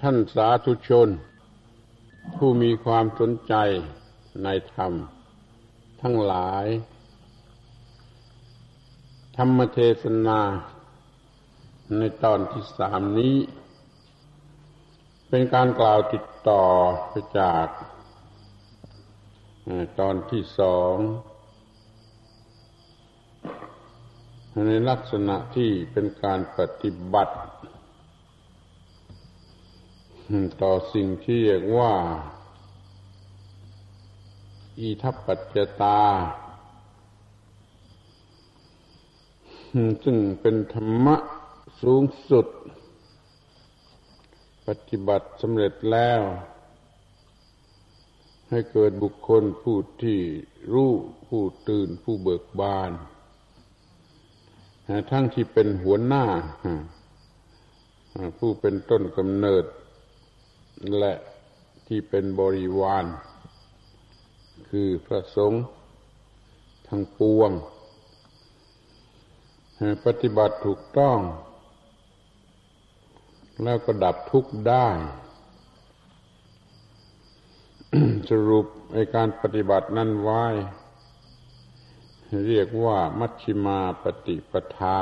ท่านสาธุชน ผู้มีความสนใจในธรรม ทั้งหลาย ธรรมเทศนาในตอนที่สามนี้ เป็นการกล่าวติดต่อไปจากตอนที่สองในลักษณะที่เป็นการปฏิบัติ ต่อสิ่งที่เรียกว่า อีทัปปัจจตา ซึ่งเป็นธรรมะสูงสุด ปฏิบัติสำเร็จแล้ว ให้เกิดบุคคลผู้ที่รู้ผู้ตื่นผู้เบิกบาน ทั้งที่เป็นหัวหน้าผู้เป็นต้นกำเนิด และที่เป็นบริวาร คือพระสงฆ์ทั้งปวงปฏิบัติถูกต้อง แล้วก็ดับทุกข์ได้ สรุปในการปฏิบัตินั้นไว้ เรียกว่ามัชชิมาปฏิปทา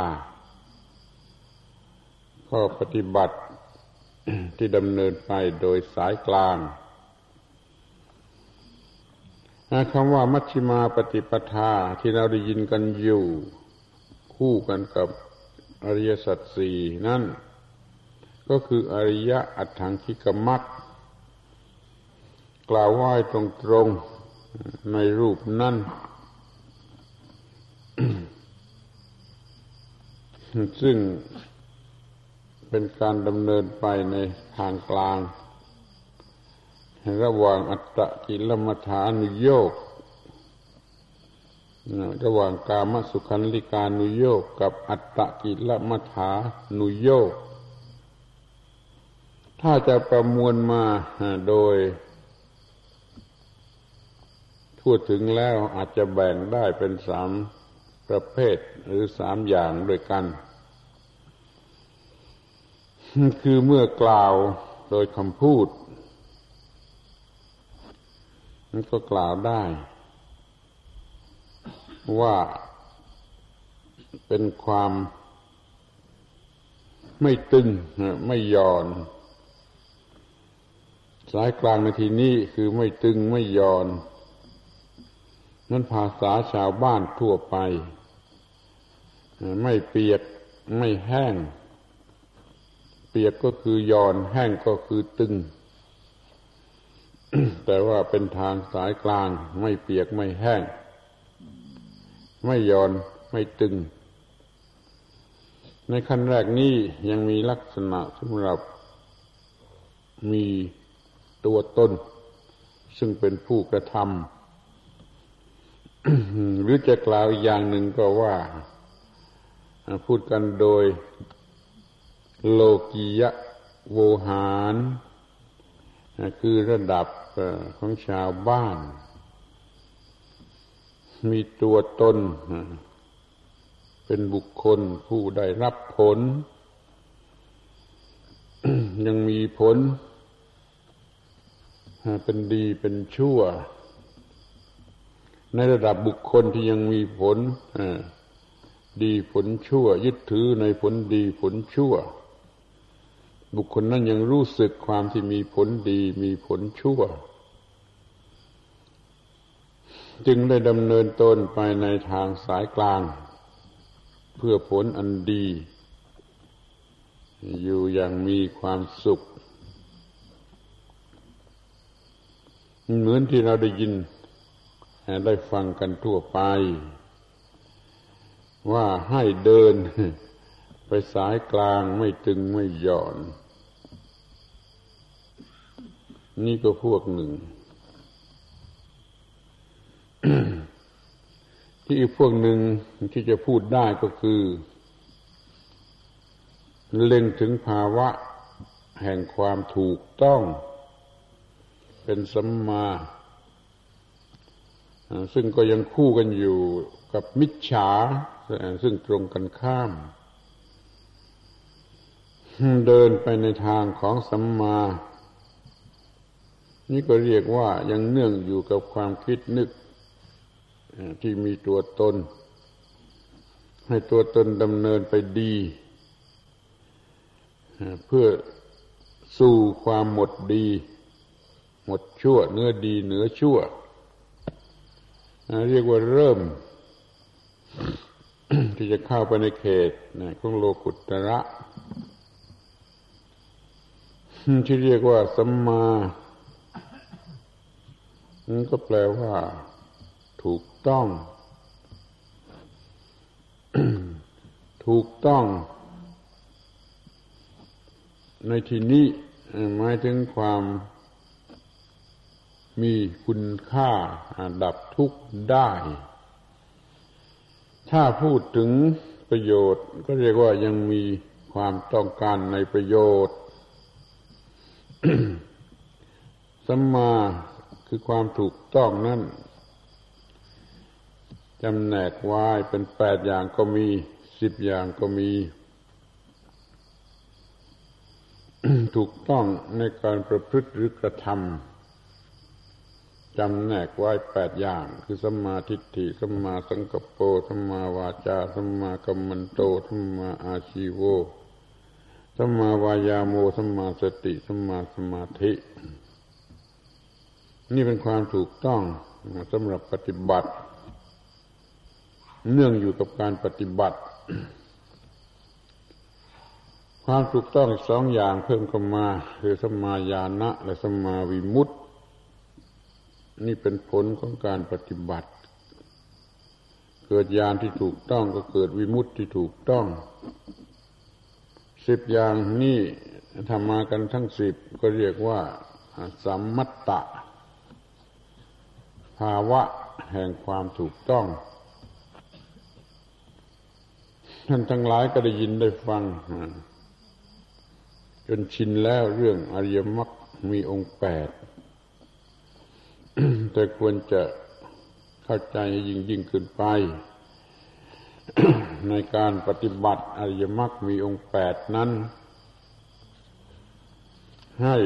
ก็ปฏิบัติ ที่ดำเนินไปโดยสายกลางคำว่ามัชชิมาปฏิปทาที่เราได้ยินกันอยู่ คู่กันกับอริยสัจสี่นั่น ก็คืออริยะอัตถังคิกมักกล่าวไหว้ตรงๆในรูปนั่นซึ่ง เป็นการดำเนินไปในทางกลาง ระหว่างอัตตะกิลมัฐานุโยกระหว่างกามสุขันลิกานุโยกกับอัตตะกิลมัฐานุโยกถ้าจะประมวลมาโดยพูดถึงแล้วอาจจะแบ่งได้เป็นสามประเภทหรือสามอย่างด้วยกัน คือเมื่อกล่าวโดยคำพูดมันก็กล่าวได้ ว่าเป็นความไม่ตึงไม่ย่อน สายกลางในทีนี้คือไม่ตึงไม่ย่อน นั่นภาษาชาวบ้านทั่วไป ไม่เปียกไม่แห้ง ปียกก็คือย่อนแห้งก็คือตึง แต่ว่าเป็นทางสายกลาง ไม่เปียกไม่แห้ง ไม่ย่อนไม่ตึง ในขั้นแรกนี้ยังมีลักษณะสำหรับมีตัวตนซึ่งเป็นผู้กระทำหรือจะกล่าวอย่างหนึ่งก็ว่า พูดกันโดย โลกียะโวหารคือระดับของชาวบ้าน มีตัวตน เป็นบุคคลผู้ได้รับผล ยังมีผล เป็นดีเป็นชั่ว ในระดับบุคคลที่ยังมีผลดีผลชั่ว ยึดถือในผลดีผลชั่ว บุคคลนั้นยังรู้สึกความที่มีผลดีมีผลชั่ว จึงได้ดำเนินตนไปในทางสายกลาง เพื่อผลอันดี อยู่อย่างมีความสุข เหมือนที่เราได้ยิน ได้ฟังกันทั่วไป ว่าให้เดิน ไปสายกลางไม่ตึงไม่หย่อน นี่ก็พวกหนึ่ง ที่อีกพวกหนึ่งที่จะพูดได้ก็คือ เล็งถึงภาวะแห่งความถูกต้อง เป็นสัมมา ซึ่งก็ยังคู่กันอยู่กับมิจฉาซึ่งตรงกันข้าม เดินไปในทางของสัมมา นี่ก็เรียกว่ายังเนื่องอยู่กับความคิดนึกที่มีตัวตน ให้ตัวตนดำเนินไปดี เพื่อสู่ความหมดดี หมดชั่ว เนื้อดีเหนือชั่ว เรียกว่าเริ่ม ที่จะเข้าไปในเขตของโลกุตระ ที่เรียกว่าสัมมานั่นก็แปลว่า ถูกต้อง ถูกต้อง ในที่นี้หมายถึงความมีคุณค่าดับทุกข์ได้ ถ้าพูดถึงประโยชน์ ก็เรียกว่ายังมีความต้องการในประโยชน์ สัมมาคือความถูกต้องนั่นจำแนกไว้เป็นแปดอย่างก็มีสิบอย่างก็มี ถูกต้องในการประพฤติหรือกระทำจำแนกไว้แปดอย่าง คือสัมมาทิฏฐิสัมมาสังกปรสัมมาวาจาสัมมากัมมันโตสัมมาอาชีโว สัมมาวายาโมสัมมาสติสัมมาสมาธิ นี่เป็นความถูกต้องสำหรับปฏิบัติ เนื่องอยู่กับการปฏิบัติ ความถูกต้องสองอย่างเพิ่มเข้ามา คือสัมมาญาณะและสัมมาวิมุตติ นี่เป็นผลของการปฏิบัติ เกิดญาณที่ถูกต้องก็เกิดวิมุตติที่ถูกต้อง สิบอย่างนี้ทำมากันทั้งสิบก็เรียกว่าสัมมัตตะ ภาวะแห่งความถูกต้อง ท่านทั้งหลายก็ได้ยินได้ฟัง จนชินแล้วเรื่องอริยมรรคมีองค์แปด แต่ควรจะเข้าใจยิ่งยิ่งขึ้นไป ในการปฏิบัติอริยมรรคมีองค์แปดนั้น ให้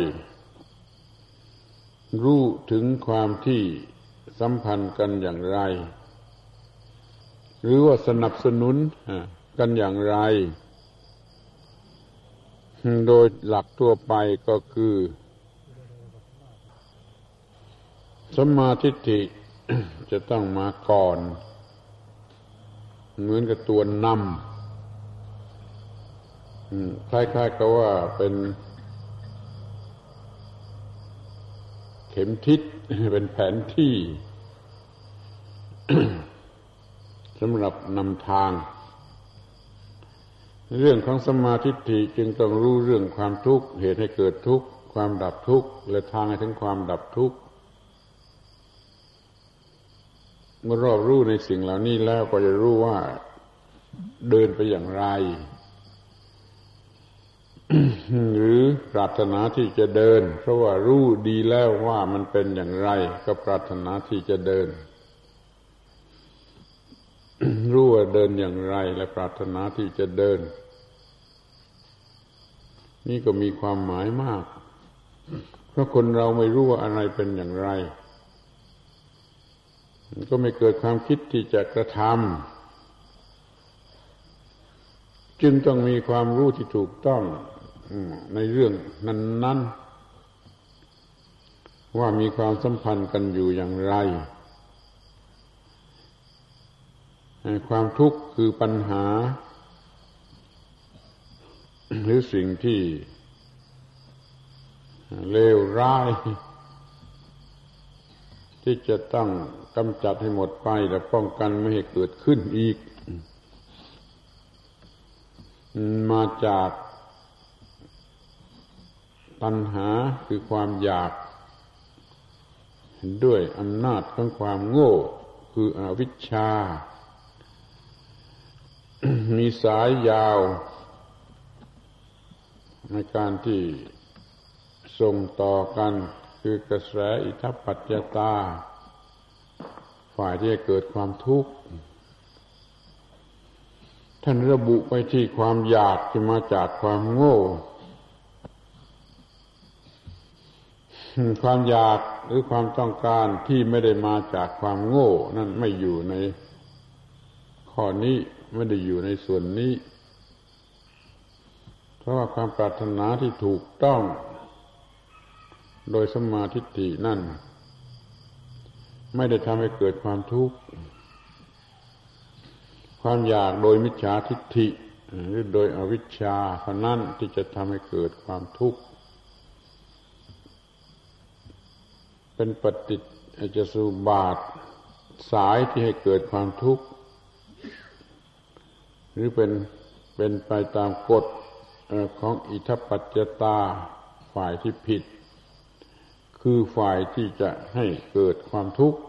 รู้ถึงความที่สัมพันธ์กันอย่างไร หรือว่าสนับสนุนกันอย่างไร โดยหลักทั่วไปก็คือสมาธิจะต้องมาก่อน เหมือนกับตัวนำคล้ายๆกับว่าเป็นเข็มทิศเป็นแผนที่สำหรับนำทาง เรื่องของสมาธิิจึงต้องรู้เรื่องความทุกข์เหตุให้เกิดทุกข์ความดับทุกข์และทางให้ถึงความดับทุกข์ เมื่อรอบรู้ในสิ่งเหล่านี้แล้วก็จะรู้ว่าเดินไปอย่างไร หรือปรารถนาที่จะเดิน เพราะว่ารู้ดีแล้วว่ามันเป็นอย่างไร ก็ปรารถนาที่จะเดิน รู้ว่าเดินอย่างไร และปรารถนาที่จะเดิน นี่ก็มีความหมายมาก เพราะคนเราไม่รู้ว่าอะไรเป็นอย่างไร ก็ไม่เกิดความคิดที่จะกระทำจึงต้องมีความรู้ที่ถูกต้องในเรื่องนั้น ๆ ว่ามีความสัมพันธ์กันอยู่อย่างไร ความทุกข์คือปัญหา หรือสิ่งที่เลวร้าย ที่จะต้อง กำจัดให้หมดไปและป้องกันไม่ให้เกิดขึ้นอีก มาจากตัณหาคือความอยาก ด้วยอำนาจของความโง่ คืออวิชชา มีสายยาว ในการที่ส่งต่อกันคือกระแสอิทัปปัจจตา ฝ่ายที่จะเกิดความทุกข์ท่านระบุไปที่ความอยากที่มาจากความโง่ ความอยากหรือความต้องการที่ไม่ได้มาจากความโง่ นั่นไม่อยู่ในข้อนี้ไม่ได้อยู่ในส่วนนี้ เพราะว่าความปรารถนาที่ถูกต้อง โดยสมาธิินั่น ไม่ได้ทำให้เกิดความทุกข์ ความอยากโดยมิจฉาทิฏฐิหรือโดยอวิชชาเท่านั้นที่จะทำให้เกิดความทุกข์ เป็นปฏิจจสุบาท สายที่ให้เกิดความทุกข์ หรือเป็นเป็นไปตามกฎของอิทัปปัจจตาฝ่ายที่ผิด คือฝ่ายที่จะให้เกิดความทุกข์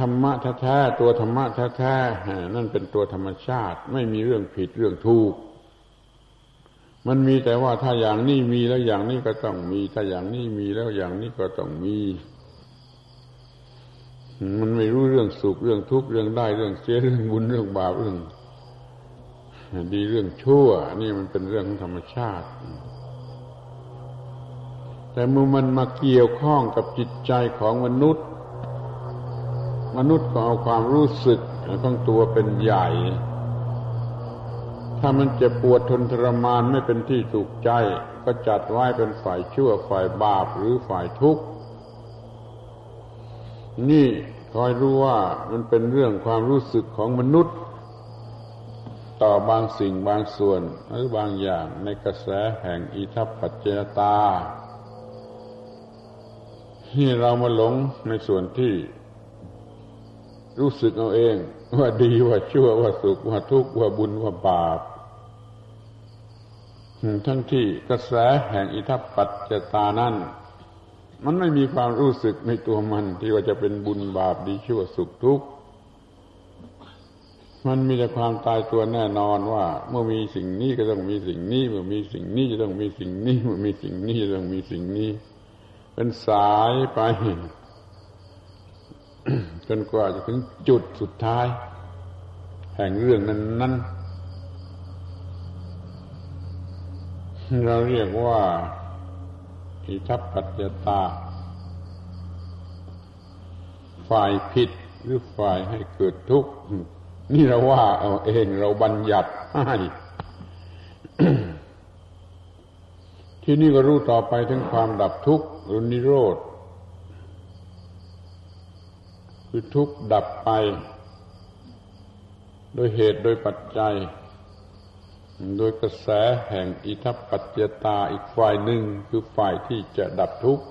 ธรรมะแท้ๆตัวธรรมะแท้ๆนั่นเป็นตัวธรรมชาติ ไม่มีเรื่องผิดเรื่องถูก มันมีแต่ว่าถ้าอย่างนี้มีแล้วอย่างนี้ก็ต้องมี ถ้าอย่างนี้มีแล้วอย่างนี้ก็ต้องมี มันไม่รู้เรื่องสุขเรื่องทุกข์เรื่องได้เรื่องเสียเรื่องบุญเรื่องบาปเรื่องดีเรื่องชั่ว นี่มันเป็นเรื่องของธรรมชาติ แต่เมื่อมันมาเกี่ยวข้องกับจิตใจของมนุษย์ มนุษย์ก็เอาความรู้สึกของตัวเป็นใหญ่ ถ้ามันเจ็บปวดทนทรมานไม่เป็นที่ถูกใจ ก็จัดไว้เป็นฝ่ายชั่วฝ่ายบาปหรือฝ่ายทุกข์นี่คอยรู้ว่ามันเป็นเรื่องความรู้สึกของมนุษย์ ต่อบางสิ่งบางส่วนหรือบางอย่างในกระแสแห่งอิทัปปัจเจตา ที่เรามาหลงในส่วนที่ รู้สึกเอาเอง ว่าดีว่าชั่วว่าสุขว่าทุกข์ว่าบุญว่าบาปทั้งที่กระแสแห่งอิทัปปัจจตานั้นมันไม่มีความรู้สึกในตัวมันที่ว่าจะเป็นบุญบาปดีชั่วสุขทุกข์มันมีแต่ความตายตัวแน่นอนว่า เมื่อมีสิ่งนี้ก็ต้องมีสิ่งนี้ เมื่อมีสิ่งนี้จะต้องมีสิ่งนี้ เมื่อมีสิ่งนี้จะต้องมีสิ่งนี้ เป็นสายไปจนกว่าจะถึงจุดสุดท้าย แห่งเรื่องนั้นนั้นเราเรียกว่าอิทัปปัจจตา ฝ่ายผิดหรือฝ่ายให้เกิดทุกข์ นี่เราว่าเอาเองเราบัญญัติให้ที่นี่ก็รู้ต่อไปถึงความดับทุกข์ หรือนิโรธ คือทุกข์ดับไป โดยเหตุโดยปัจจัย โดยกระแสแห่งอิทัปปัจจตาอีกฝ่ายหนึ่งคือฝ่ายที่จะดับทุกข์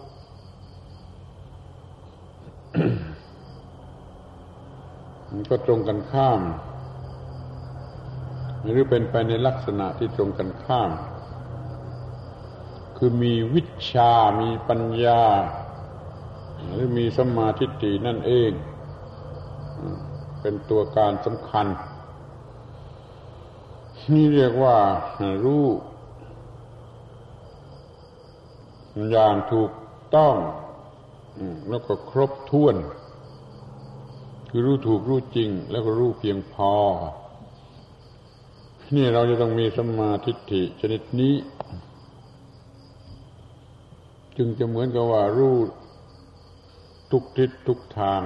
มันก็ตรงกันข้าม หรือเป็นไปในลักษณะที่ตรงกันข้าม คือมีวิชา มีปัญญา หรือมีสมาธิฏฐินั่นเอง เป็นตัวการสำคัญ นี่เรียกว่ารู้อย่างถูกต้องแล้วก็ครบถ้วน คือรู้ถูกรู้จริง แล้วก็รู้เพียงพอ นี่เราจะต้องมีสมาธิิชนิดนี้ จึงจะเหมือนกับว่ารู้ทุกทิศทุกทาง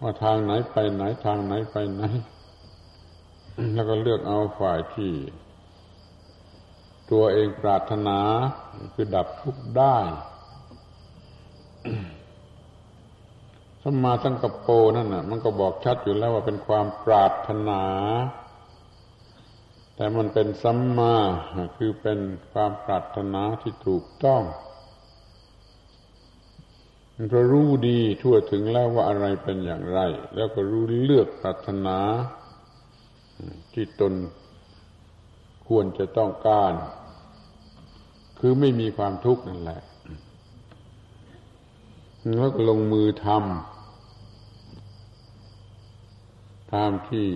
ว่าทางไหนไปไหนทางไหนไปไหน แล้วก็เลือกเอาฝ่ายที่ ตัวเองปรารถนาคือดับทุกข์ได้สมมาสังกโปนั่นน่ะ มันก็บอกชัดอยู่แล้วว่าเป็นความปรารถนา แต่มันเป็นสัมมา คือเป็นความปรารถนาที่ถูกต้องมันก็รู้ดีทั่วถึงแล้วว่าอะไรเป็นอย่างไร แล้วก็รู้เลือกปรารถนาที่ตนควรจะต้องการ คือไม่มีความทุกข์นั่นแหละแล้วก็ลงมือทำตามที่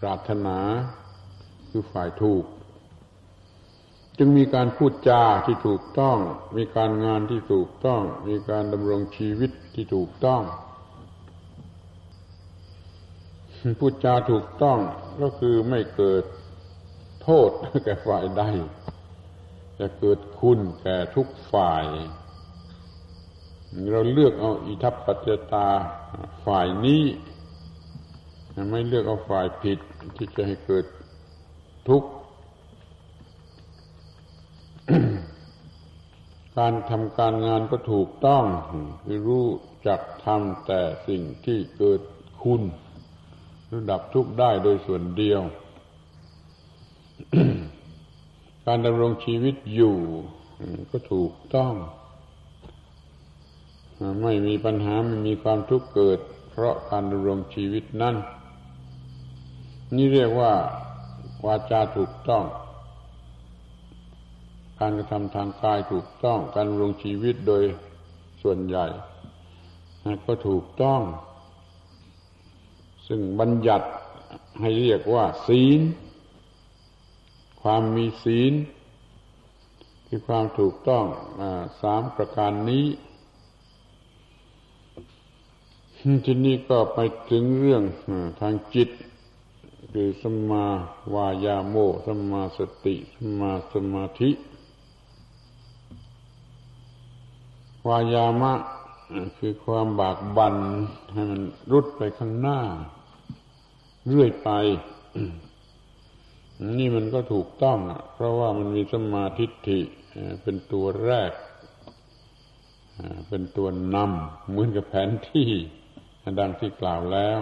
ปรารถนาคือฝ่ายถูก จึงมีการพูดจาที่ถูกต้อง มีการงานที่ถูกต้อง มีการดำรงชีวิตที่ถูกต้อง พูดจาถูกต้องก็คือไม่เกิดโทษแก่ฝ่ายใดจะเกิดคุณแก่ทุกฝ่าย เราเลือกเอาอิทัปปัจจตาฝ่ายนี้ ไม่เลือกเอาฝ่ายผิดที่จะให้เกิดทุกข์ การทำการงานก็ถูกต้องคือรู้จักทำแต่สิ่งที่เกิดคุณระดับทุกข์ได้โดยส่วนเดียว การดำรงชีวิตอยู่ก็ถูกต้อง ไม่มีปัญหาไม่มีความทุกข์เกิด เพราะการดำรงชีวิตนั้น นี่เรียกว่าวาจาถูกต้อง การกระทำทางกายถูกต้อง การลงชีวิตโดยส่วนใหญ่ก็ถูกต้อง ซึ่งบัญญัติให้เรียกว่า ศีล ความมีศีลคือความถูกต้องอสามประการนี้ที่นี้ก็ไปถึงเรื่องทางจิต คือสัมมาวายาโมสัมมาสติสัมมาสมาธิ วายามะ คือความบากบั่นให้มันรุดไปข้างหน้า เรื่อยไป นี่มันก็ถูกต้องเพราะว่ามันมีสมาธิฐิเป็นตัวแรก เป็นตัวนำเหมือนกับแผนที่ดังที่กล่าวแล้ว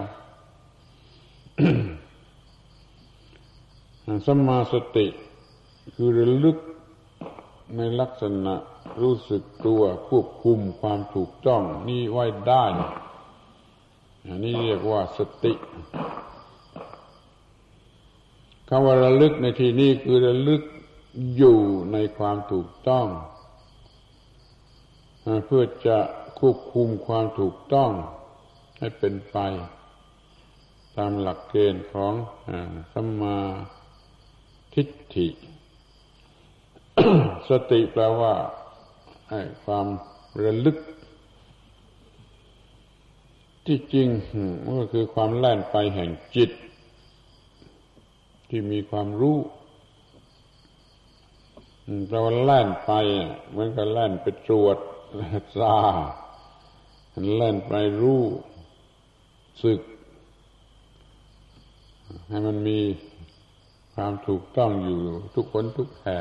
สมาสติคือระลึกในลักษณะรู้สึกตัวควบคุมความถูกต้องนี่ไว้ได้อันนี้เรียกว่าสติคำว่าระลึกในที่นี้คือระลึกอยู่ในความถูกต้องเพื่อจะควบคุมความถูกต้องให้เป็นไป ตามหลักเกณฑ์ของสัมมา ทิฏฐิ สติแปลว่าความระลึก ที่จริงก็คือความแล่นไปแห่งจิต ที่มีความรู้เราแล่นไปเหมือนกับแล่นไปตรวจตาแล่นไปรู้สึก ให้มันมี ความถูกต้องอยู่ทุกคนทุกแห่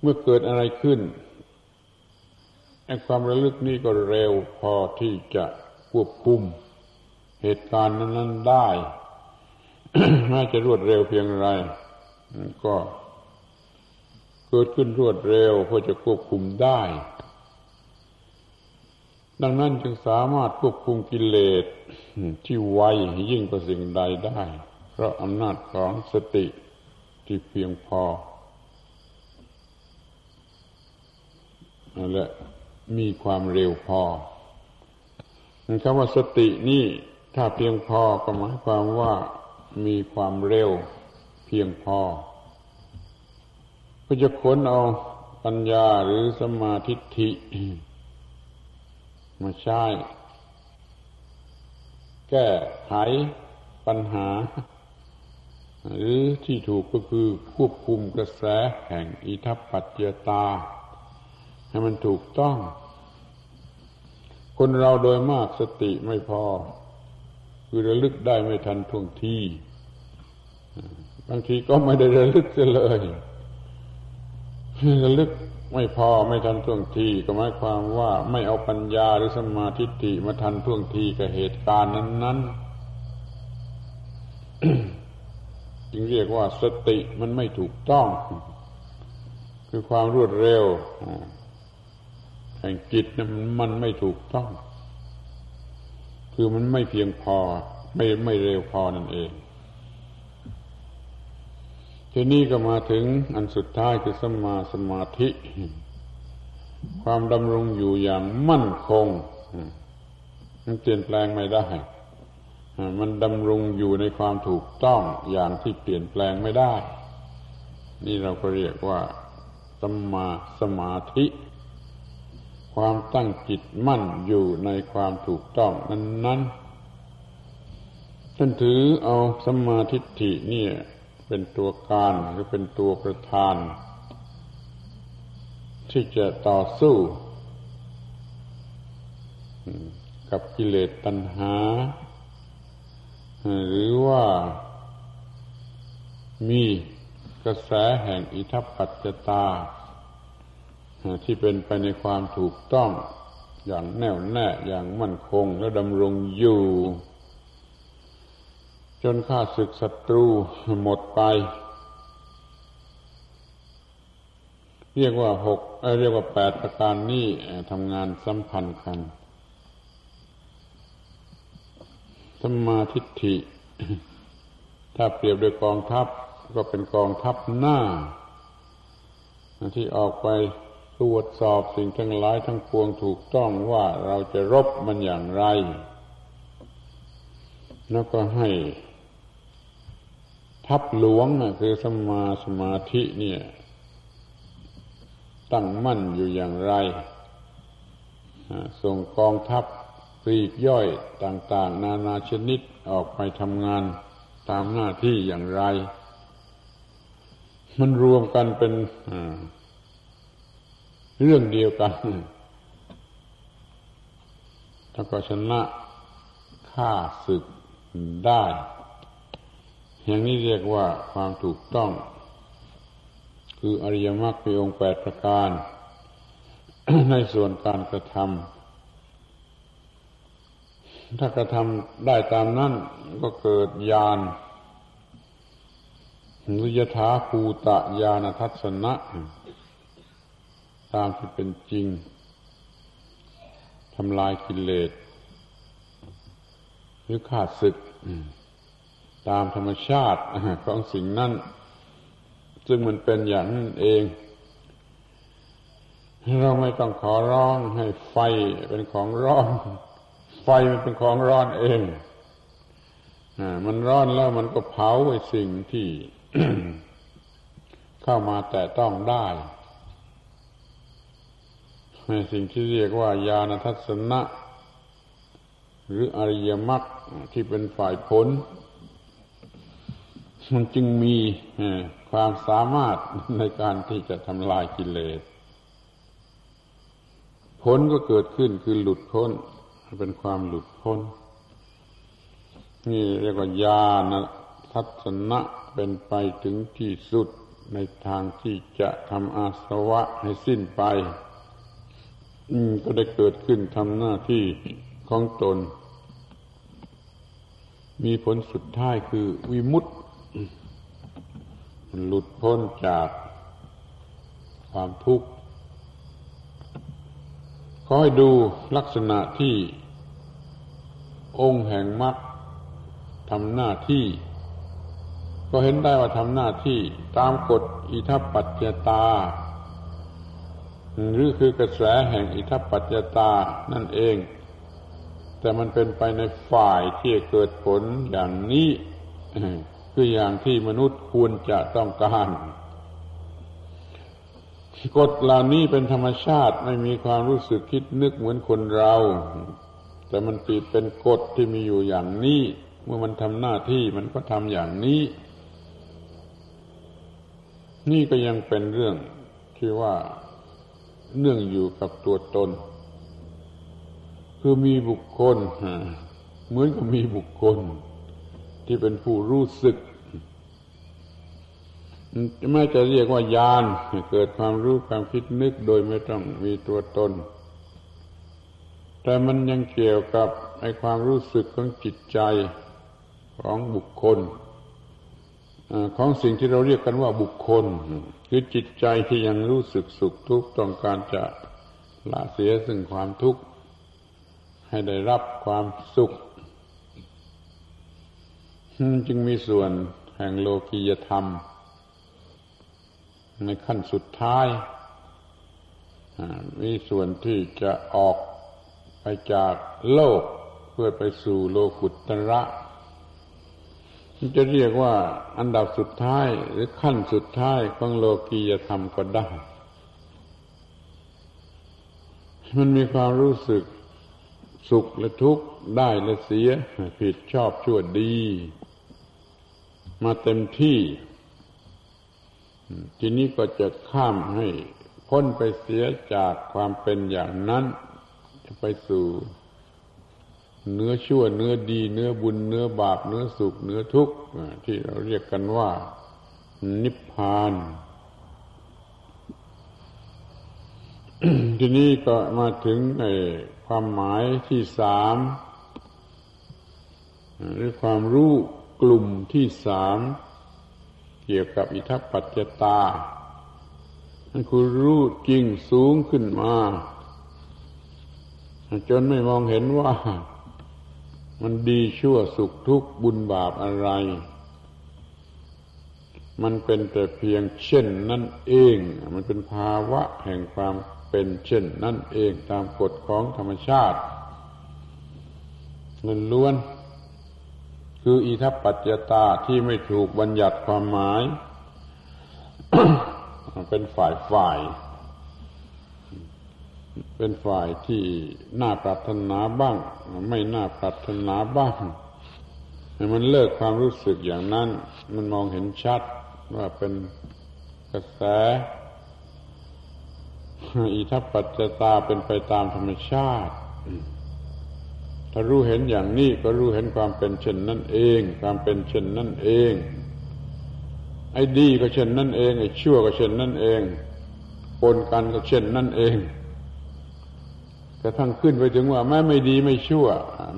เมื่อเกิดอะไรขึ้นไอ้ความระลึกนี้ก็เร็วพอที่จะควบคุมเหตุการณ์นั้น ๆได้ น่าจะรวดเร็วเพียงไรก็เกิดขึ้นรวดเร็วเพื่อจะควบคุมได้ ดังนั้นจึงสามารถควบคุมกิเลสที่ไวยิ่งกว่าสิ่งใดได้ เพราะอำนาจของสติที่เพียงพอและมีความเร็วพอคำว่าสตินี่ถ้าเพียงพอก็หมายความว่ามีความเร็วเพียงพอก็จะค้นเอาปัญญาหรือสมาธิิ มาใช้แก้ไขปัญหา หรือที่ถูกก็คือควบคุมกระแสแห่งอิทัปปัจเจตา ให้มันถูกต้อง คนเราโดยมากสติไม่พอ คือระลึกได้ไม่ทันท่วงทีบางทีก็ไม่ได้ระลึกเลยระลึก ไม่พอไม่ทันท่วงทีก็หมายความว่าไม่เอาปัญญาหรือสมาธิิมาทันท่วงทีกับเหตุการณ์นั้น ๆ จึงเรียกว่าสติมันไม่ถูกต้อง คือความรวดเร็วแห่งจิตนะมันไม่ถูกต้อง คือมันไม่เพียงพอ ไม่ไม่เร็วพอนั่นเอง ทีนี้ก็มาถึงอันสุดท้ายคือสมาสมาธิ ความดำรงอยู่อย่างมั่นคงมันเปลี่ยนแปลงไม่ได้มันดำรงอยู่ในความถูกต้องอย่างที่เปลี่ยนแปลงไม่ได้ นี่เราก็เรียกว่าสมาสมาธิ ความตั้งจิตมั่นอยู่ในความถูกต้องนั้นๆท่านถือเอาสมาธิฏฐินี่ เป็นตัวการหรือเป็นตัวประธาน ที่จะต่อสู้กับกิเลสตัณหา หรือว่ามีกระแสแห่งอิทัปปัจจตา ที่เป็นไปในความถูกต้องอย่างแน่วแน่อย่างมั่นคงและดำรงอยู่ จนข้าศึกศัตรูหมดไป เรียกว่าหกเรียกว่าแปดประการนี้ทำงานสัมพันธ์กันสมาธิฏฐิ ถ้าเปรียบโดยกองทัพก็เป็นกองทัพหน้า ที่ออกไปตรวจสอบสิ่งทั้งหลายทั้งปวงถูกต้องว่าเราจะรบมันอย่างไร แล้วก็ให้ ทัพหลวงคือสมาสมาธิเนี่ย ตั้งมั่นอยู่อย่างไร ส่งกองทัพปลีกย่อยต่าง ๆ นานาชนิดออกไปทำงานตามหน้าที่อย่างไร มันรวมกันเป็นเรื่องเดียวกันถ้าก็ชนะฆ่าศึกได้ อย่างนี้เรียกว่าความถูกต้อง คืออริยมรรคมีองค์แปดประการ ในส่วนการกระทำถ้ากระทำได้ตามนั้นก็เกิดญาณนุยถาภูตะญาณทัศนะตามที่เป็นจริงทำลายกิเลสหรือขาดศึก ตามธรรมชาติของสิ่งนั้น ซึ่งมันเป็นอย่างนั้นเอง เราไม่ต้องขอร้องให้ไฟเป็นของร้อน ไฟมันเป็นของร้อนเองมันร้อนแล้วมันก็เผาไอ้สิ่งที่เข้ามาแต่ต้องได้ในสิ่งที่เรียกว่าญาณทัศนะ หรืออริยมรรคที่เป็นฝ่ายผล มันจึงมีความสามารถในการที่จะทำลายกิเลสผลก็เกิดขึ้นคือหลุดพ้น เป็นความหลุดพ้น นี่เรียกว่าญาณทัศนะเป็นไปถึงที่สุดในทางที่จะทำอาสวะให้สิ้นไปก็ได้เกิดขึ้นทำหน้าที่ของตน มีผลสุดท้ายคือวิมุตติ หลุดพ้นจากความทุกข์ขอให้ดูลักษณะที่องค์แห่งมรรคทำหน้าที่ ก็เห็นได้ว่าทำหน้าที่ตามกฎอิทัปปัจจตา หรือคือกระแสแห่งอิทัปปัจจตานั่นเอง แต่มันเป็นไปในฝ่ายที่เกิดผลอย่างนี้ คืออย่างที่มนุษย์ควรจะต้องการกฎเหล่านี้เป็นธรรมชาติไม่มีความรู้สึกคิดนึกเหมือนคนเรา แต่มันปีเป็นกฎที่มีอยู่อย่างนี้ เมื่อมันทำหน้าที่มันก็ทำอย่างนี้ นี่ก็ยังเป็นเรื่องที่ว่าเนื่องอยู่กับตัวตน คือมีบุคคลเหมือนกับมีบุคคล ที่เป็นผู้รู้สึกไม่จะเรียกว่ายานเกิดความรู้ความคิดนึกโดยไม่ต้องมีตัวตน แต่มันยังเกี่ยวกับไอความรู้สึกของจิตใจของบุคคลของสิ่งที่เราเรียกกันว่าบุคคล คือจิตใจที่ยังรู้สึกสุขทุกข์ต้องการจะละเสียซึ่งความทุกข์ให้ได้รับความสุข จึงมีส่วนแห่งโลกียธรรม ในขั้นสุดท้าย มีส่วนที่จะออกไปจากโลกเพื่อไปสู่โลกุตระจะเรียกว่าอันดับสุดท้ายหรือขั้นสุดท้ายของโลกียธรรมก็ได้ มันมีความรู้สึกสุขและทุกข์ได้และเสีย ผิดชอบชั่วดี มาเต็มที่ ทีนี้ก็จะข้ามให้พ้นไปเสียจากความเป็นอย่างนั้น จะไปสู่เนื้อชั่วเนื้อดี เนื้อบุญเนื้อบาป เนื้อสุข เนื้อทุกข์ที่เราเรียกกันว่า นิพพาน ทีนี้ก็มาถึงในความหมายที่สามหรือความรู้ กลุ่มที่สามเกี่ยวกับอิทัปปัจจตามันคือรู้จริงสูงขึ้นมา จนไม่มองเห็นว่ามันดีชั่วสุขทุกข์บุญบาปอะไร มันเป็นแต่เพียงเช่นนั่นเอง มันเป็นภาวะแห่งความเป็นเช่นนั่นเองตามกฎของธรรมชาติเงินล้วน คืออิทัปปัจจตาที่ไม่ถูกบัญญัติความหมาย เป็นฝ่ายฝ่าย เป็นฝ่ายที่น่าปรารถนาบ้าง ไม่น่าปรารถนาบ้างมันเลิกความรู้สึกอย่างนั้น มันมองเห็นชัดว่าเป็นกระแสอิทัปปัจจตาเป็นไปตามธรรมชาติ ถ้ารู้เห็นอย่างนี้ก็รู้เห็นความเป็นเช่นนั่นเอง ความเป็นเช่นนั่นเอง ไอ้ดีก็เช่นนั่นเองไอ้ชั่วก็เช่นนั่นเองปนกันก็เช่นนั่นเองกระทั่งขึ้นไปถึงว่าแม้ไม่ดีไม่ชั่ว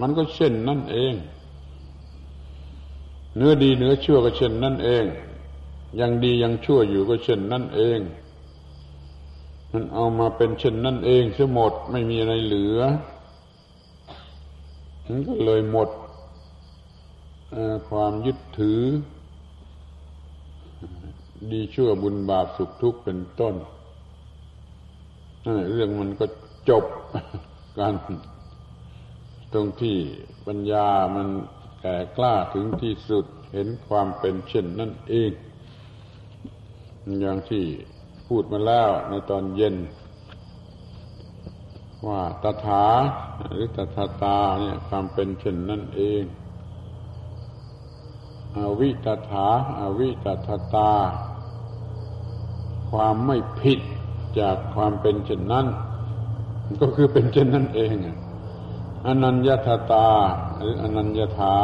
มันก็เช่นนั่นเอง เนื้อดีเนื้อชั่วก็เช่นนั่นเอง ยังดียังชั่วอยู่ก็เช่นนั่นเอง มันเอามาเป็นเช่นนั่นเองเสียหมดไม่มีอะไรเหลือ มันก็เลยหมดความยึดถือ ดีชั่วบุญบาปสุขทุกข์เป็นต้นเรื่องมันก็จบการตรงที่ปัญญามันแก่กล้าถึงที่สุดเห็นความเป็นเช่นนั่นเอง อย่างที่พูดมาแล้วในตอนเย็น ว่าตถาหรือตถาตาเนี่ยความเป็นเช่นนั่นเองอวิตถาอาวิตถาตา ความไม่ผิดจากความเป็นเช่นนั้น ก็คือเป็นเช่นนั้นเองอนัญญาตาหรืออนัญญาถา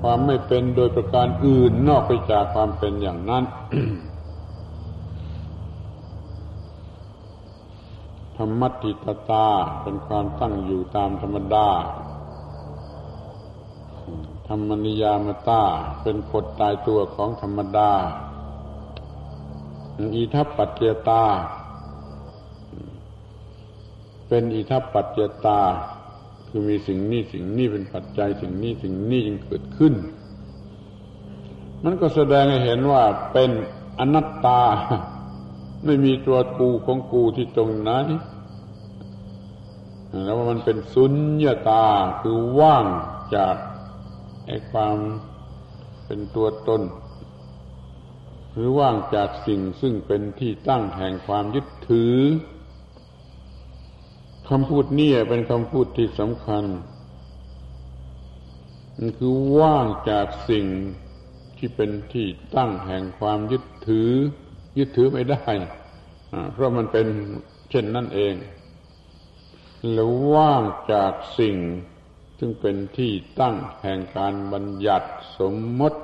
ความไม่เป็นโดยประการอื่นนอกไปจากความเป็นอย่างนั้น รรมติตตาเป็นความตั้งอยู่ตามธรรมดา ธรรมนิยามตาเป็นกฎตายตัวของธรรมดา อิทัปปัจเจตา เป็นอิทัปปัจเจตา คือมีสิ่งนี้สิ่งนี้เป็นปัจจัยสิ่งนี้สิ่งนี้จึงเกิดขึ้น มันก็แสดงให้เห็นว่าเป็นอนัตตาไม่มีตัวกูของกูที่ตรงไหน แล้วว่ามันเป็นสุญญาตาคือว่างจากไอ้ความเป็นตัวตน หรือว่างจากสิ่งซึ่งเป็นที่ตั้งแห่งความยึดถือคำพูดนี้เป็นคำพูดที่สำคัญ มันคือว่างจากสิ่งที่เป็นที่ตั้งแห่งความยึดถือ ยึดถือไม่ได้เพราะมันเป็นเช่นนั่นเอง แล้วว่างจากสิ่ง ซึ่งเป็นที่ตั้งแห่งการบัญญัติสมมติ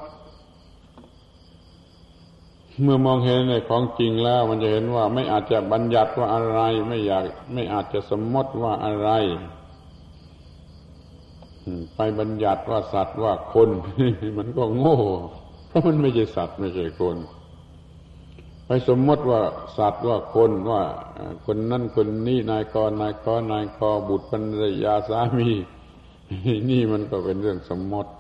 เมื่อมองเห็นในของจริงแล้ว มันจะเห็นว่าไม่อาจจะบัญญัติว่าอะไร ไม่อยากไม่อาจจะสมมติว่าอะไรไปบัญญัติว่าสัตว์ว่าคน มันก็โง่ เพราะมันไม่ใช่สัตว์ไม่ใช่คน ไปสมมติว่าสัตว์ว่าคนว่าคนนั่นคนนี้นายกนายกนายกบุตรภรรยาสามี นี่มันก็เป็นเรื่องสมมติ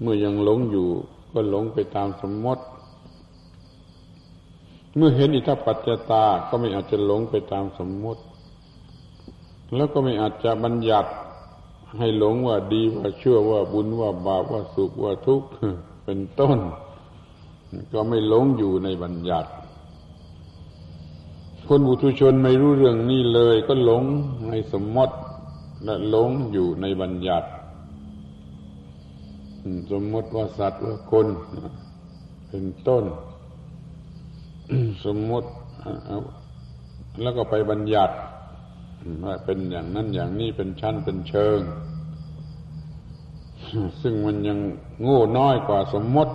เมื่อยังหลงอยู่ก็หลงไปตามสมมติ เมื่อเห็นอิทัปัจจตาก็ไม่อาจจะหลงไปตามสมมติ แล้วก็ไม่อาจจะบัญญัติให้หลงว่าดีว่าชั่วว่าบุญว่าบาปว่าสุขว่าทุกข์เป็นต้น ก็ไม่หลงอยู่ในบัญญัติ คนบุตุชนไม่รู้เรื่องนี้เลย ก็หลงในสมมติและหลงอยู่ในบัญญัติ สมมติว่าสัตว์ว่าคนเป็นต้น สมมติแล้วก็ไปบัญญัติว่าเป็นอย่างนั้นอย่างนี้เป็นชั้นเป็นเชิง ซึ่งมันยังโง่น้อยกว่าสมมติ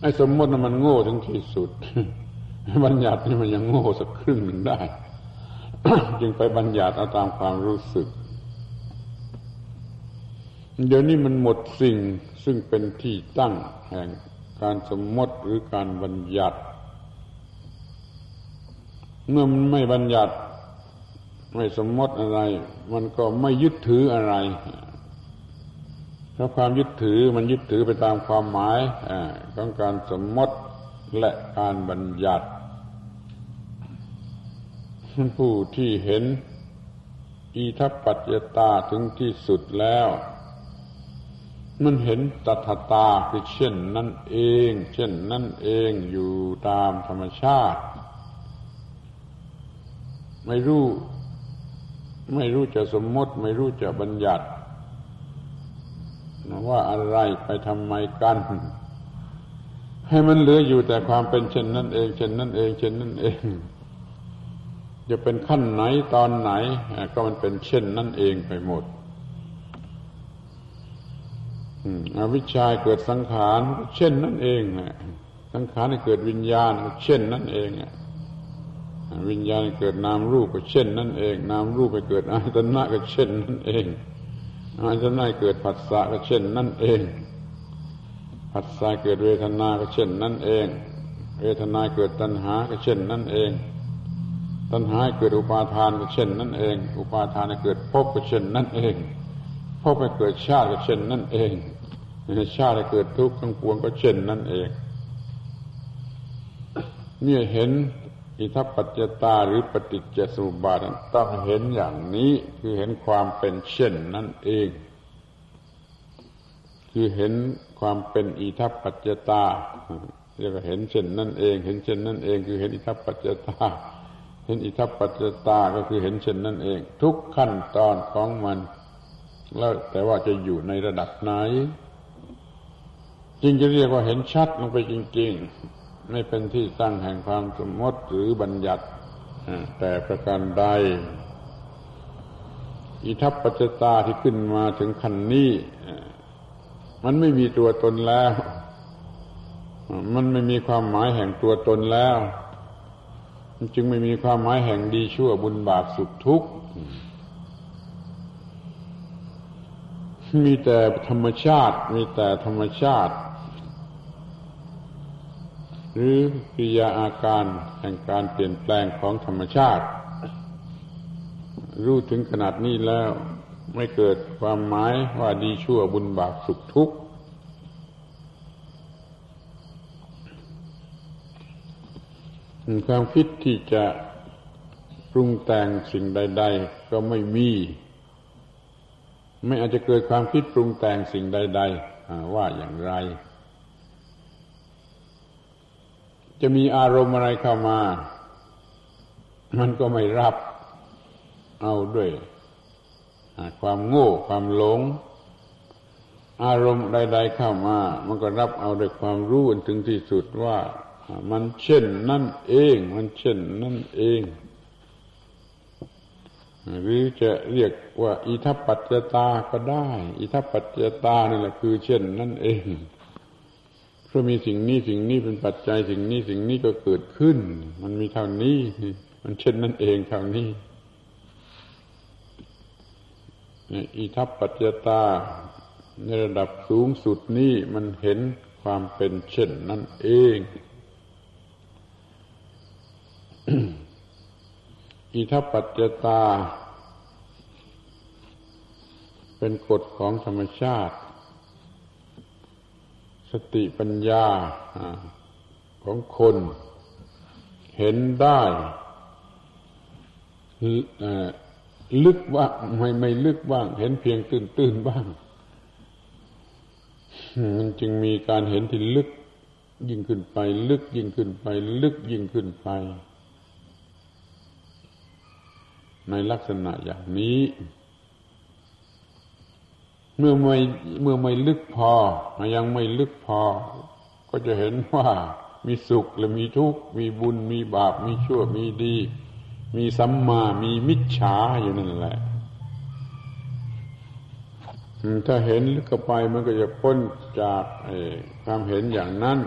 ไอ้สมมติมันโง่ถึงที่สุด บัญญัตินี่มันยังโง่สักครึ่งหนึ่งได้ จึงไปบัญญัติเอาตามความรู้สึก เดี๋ยวนี้มันหมดสิ่งซึ่งเป็นที่ตั้งแห่งการสมมติหรือการบัญญัติ เมื่อมันไม่บัญญัติ ไม่สมมติอะไร มันก็ไม่ยึดถืออะไร เพราความยึดถือมันยึดถือไปตามความหมายของการสมมติและการบัญญัติผู้ที่เห็น อีทัปปัจจตาถึงที่สุดแล้ว มันเห็นตถาตาคือเช่นนั่นเอง เช่นนั่นเองอยู่ตามธรรมชาติ ไม่รู้ ไม่รู้จะสมมติ ไม่รู้จะบัญญัติ ว่าอะไรไปทำไมกัน ให้มันเหลืออยู่แต่ความเป็นเช่นนั่นเอง เช่นนั่นเอง เช่นนั่นเอง จะเป็นขั้นไหนตอนไหน ก็มันเป็นเช่นนั่นเองไปหมดอวิชาเกิดสังขาร เช่นนั่นเองสังขารเกิดวิญญาณ เช่นนั่นเองวิญญาณเกิดนามรูปก็เช่นนั่นเอง นามรูปไปเกิดอายตนะก็เช่นนั่นเอง อายตนะเกิดผัสสะก็เช่นนั่นเอง ผัสสะเกิดเวทนาก็เช่นนั่นเอง เวทนาเกิดตัณหาก็เช่นนั่นเอง ตัณหาเกิดอุปาทานก็เช่นนั่นเอง อุปาทานเกิดภพก็เช่นนั่นเองภพไปเกิดชาติก็เช่นนั่นเองชาติเกิดทุกข์ทั้งปวงก็เช่นนั่นเองเนี่ยเห็น อิทัปปัจจตาหรือปฏิจจสมุปบาทต้องเห็นอย่างนี้คือเห็นความเป็นเช่นนั่นเอง คือเห็นความเป็นอิทัปปัจจตาเรียกว่าเห็นเช่นนั่นเอง เห็นเช่นนั่นเอง คือเห็นอิทัปปัจจตาเห็นอิทัปปัจจตาก็คือเห็นเช่นนั่นเอง ทุกขั้นตอนของมัน แล้วแต่ว่าจะอยู่ในระดับไหน จึงจะเรียกว่าเห็นชัดลงไปจริง ๆ ไม่เป็นที่ตั้งแห่งความสมมติหรือบัญญัติแต่ประการใดอิทัปปัจจตาที่ขึ้นมาถึงขั้นนี้มันไม่มีตัวตนแล้ว มันไม่มีความหมายแห่งตัวตนแล้วจึงไม่มีความหมายแห่งดีชั่วบุญบาปสุขทุกข์มีแต่ธรรมชาติ มีแต่ธรรมชาติ หรือกิริยาอาการแห่งการเปลี่ยนแปลงของธรรมชาติ รู้ถึงขนาดนี้แล้วไม่เกิดความหมายว่าดีชั่วบุญบาปสุขทุกข์ความคิดที่จะปรุงแต่งสิ่งใด ๆ ก็ไม่มี ไม่อาจจะเกิดความคิดปรุงแต่งสิ่งใด ๆ ว่าอย่างไร จะมีอารมณ์อะไรเข้ามา มันก็ไม่รับ เอาด้วย ความโง่ ความหลง อารมณ์ใด ๆเข้ามา มันก็รับเอาด้วยความรู้ถึงที่สุดว่า มันเช่นนั่นเอง มันเช่นนั่นเอง หรือจะเรียกว่า อิทัปปัจจตาก็ได้ อิทัปปัจจตานี่แหละคือ เช่นนั่นเอง เพราะมีสิ่งนี้สิ่งนี้เป็นปัจจัยสิ่งนี้สิ่งนี้ก็เกิดขึ้น มันมีเท่านี้ มันเช่นนั่นเองเท่านี้อิทัปปัจจตาในระดับสูงสุดนี้มันเห็นความเป็นเช่นนั่นเองอิทัปปัจจตา เป็นกฎของธรรมชาติ สติปัญญาของคนเห็นได้ลึกว่าไม่ไม่ลึกบ้าง เห็นเพียงตื้นตื้นบ้าง มันจึงมีการเห็นที่ลึก ยิ่งขึ้นไป ลึกยิ่งขึ้นไป ลึกยิ่งขึ้นไป ในลักษณะอย่างนี้ เมื่อไม่เมื่อไม่ลึกพอ ยังไม่ลึกพอ ก็จะเห็นว่ามีสุขและมีทุกข์มีบุญมีบาป มีชั่วมีดี มีสัมมามีมิจฉาอยู่นั่นแหละ ถ้าเห็นลึกเข้าไปมันก็จะพ้นจากความเห็นอย่างนั้น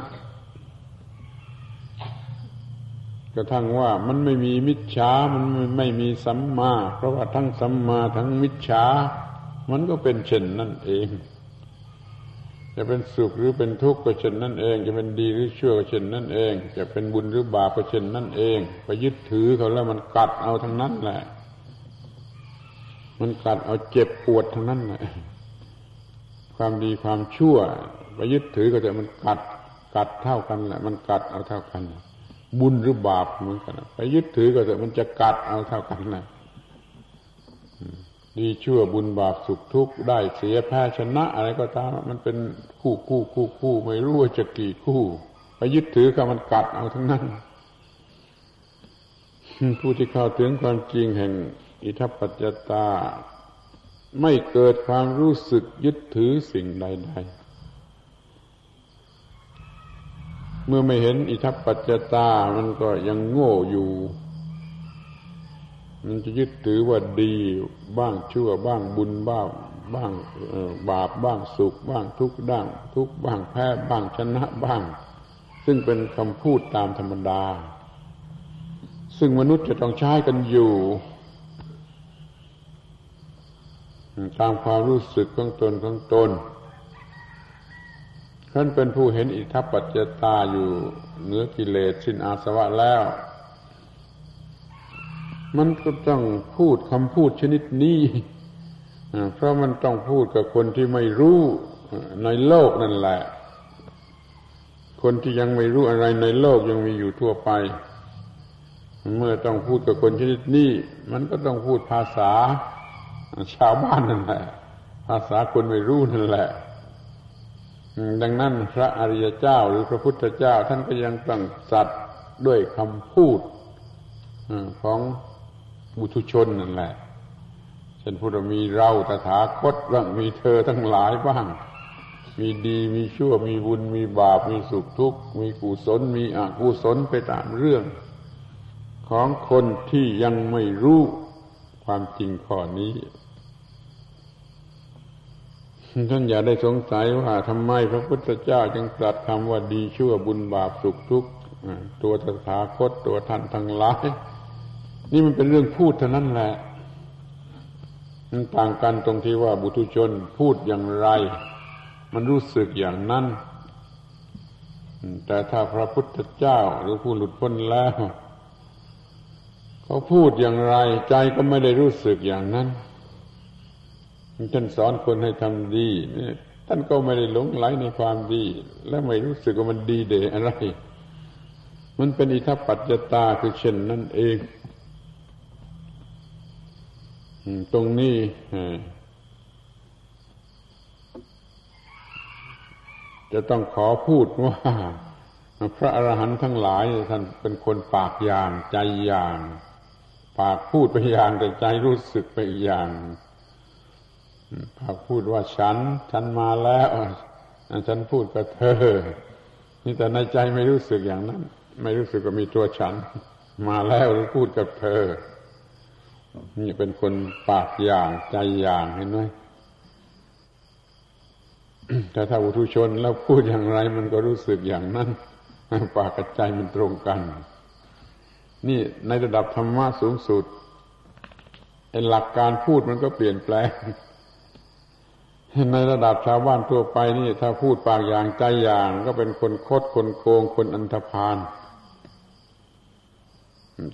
กระทั่งว่ามันไม่มีมิจฉา มันไม่มีสัมมา เพราะว่าทั้งสัมมาทั้งมิจฉา มันก็เป็นเช่นนั่นเอง จะเป็นสุขหรือเป็นทุกข์ก็เช่นนั่นเอง จะเป็นดีหรือชั่วก็เช่นนั่นเอง จะเป็นบุญหรือบาปก็เช่นนั่นเองไปยึดถือเขาแล้วมันกัดเอาทั้งนั้นแหละ มันกัดเอาเจ็บปวดทั้งนั้นแหละความดีความชั่วไปยึดถือก็จะมันกัดกัดเท่ากันแหละ มันกัดเอาเท่ากัน บุญหรือบาปเหมือนกันไปยึดถือก็จะมันจะกัดเอาเท่ากันแหละ ดีชั่วบุญบาปสุขทุกข์ได้เสียแพ้ชนะ อะไรก็ตามมันเป็นคู่คู่คู่คู่ไม่รู้ว่าจะกี่คู่ ไปยึดถือกับมันกัดเอาทั้งนั้นผู้ที่เข้าถึงความจริงแห่งอิทัปปัจจตา ไม่เกิดความรู้สึกยึดถือสิ่งใด ๆ เมื่อไม่เห็นอิทัปปัจจตา มันก็ยังโง่อยู่ มันจะยึดถือว่าดีบ้างชั่วบ้างบุญบ้างบ้างบาปบ้างสุขบ้างทุกด้าง ทุกบ้างแพ้บ้างชนะบ้าง ซึ่งเป็นคำพูดตามธรรมดา ซึ่งมนุษย์จะต้องใช้กันอยู่ตามความรู้สึกของตนของตนท่านเป็นผู้เห็นอิทัปปัจจตาอยู่เหนือกิเลสสิ้นอาสวะแล้ว มันก็ต้องพูดคำพูดชนิดนี้เพราะมันต้องพูดกับคนที่ไม่รู้ในโลกนั่นแหละ คนที่ยังไม่รู้อะไรในโลกยังมีอยู่ทั่วไป เมื่อต้องพูดกับคนชนิดนี้ มันก็ต้องพูดภาษา ชาวบ้านนั่นแหละ ภาษาคนไม่รู้นั่นแหละ ดังนั้นพระอริยเจ้าหรือพระพุทธเจ้า ท่านก็ยังต้องสัตว์ด้วยคำพูดของ บุตุชนนั่นแหละเช่นพูดว่ามีเราตถาคตบ้างมีเธอทั้งหลายบ้าง มีดีมีชั่วมีบุญมีบาปมีสุขทุกข์มีกุศลมีอกุศลไปตามเรื่อง ของคนที่ยังไม่รู้ความจริงข้อนี้ท่านอย่าได้สงสัยว่าทำไมพระพุทธเจ้าจึงตรัสคำว่าดีชั่วบุญบาปสุขทุกข์ตัวตถาคตตัวท่านทั้งหลาย นี่มันเป็นเรื่องพูดเท่านั้นแหละมันต่างกันตรงที่ว่าบุตุชนพูดอย่างไร มันรู้สึกอย่างนั้น แต่ถ้าพระพุทธเจ้าหรือผู้หลุดพ้นแล้ว เขาพูดอย่างไร ใจก็ไม่ได้รู้สึกอย่างนั้นท่านสอนคนให้ทำดีท่านก็ไม่ได้หลงไหลในความดี และไม่รู้สึกว่ามันดีเดอะไร มันเป็นอิทัปปัจจตาคือเช่นนั่นเอง ตรงนี้จะต้องขอพูดว่า พระอรหันต์ทั้งหลายท่านเป็นคนปากอย่างใจอย่าง ปากพูดไปอย่างแต่ใจรู้สึกไปอีอย่างพากพูดว่าฉัน ฉันมาแล้วฉันพูดกับเธอ นี่แต่ในใจไม่รู้สึกอย่างนั้น ไม่รู้สึกว่ามีตัวฉัน มาแล้วหรือพูดกับเธอ นี่เป็นคนปากอย่างใจอย่างเห็นไหมแต่ถ้าอุทุชนแล้วพูดอย่างไรมันก็รู้สึกอย่างนั้น ปากกับใจมันตรงกัน นี่ในระดับธรรมะสูงสุดหลักการพูดมันก็เปลี่ยนแปลง ในระดับชาวบ้านทั่วไปนี่ ถ้าพูดปากอย่างใจอย่าง ก็เป็นคนคดคนโกงคนอันธพาล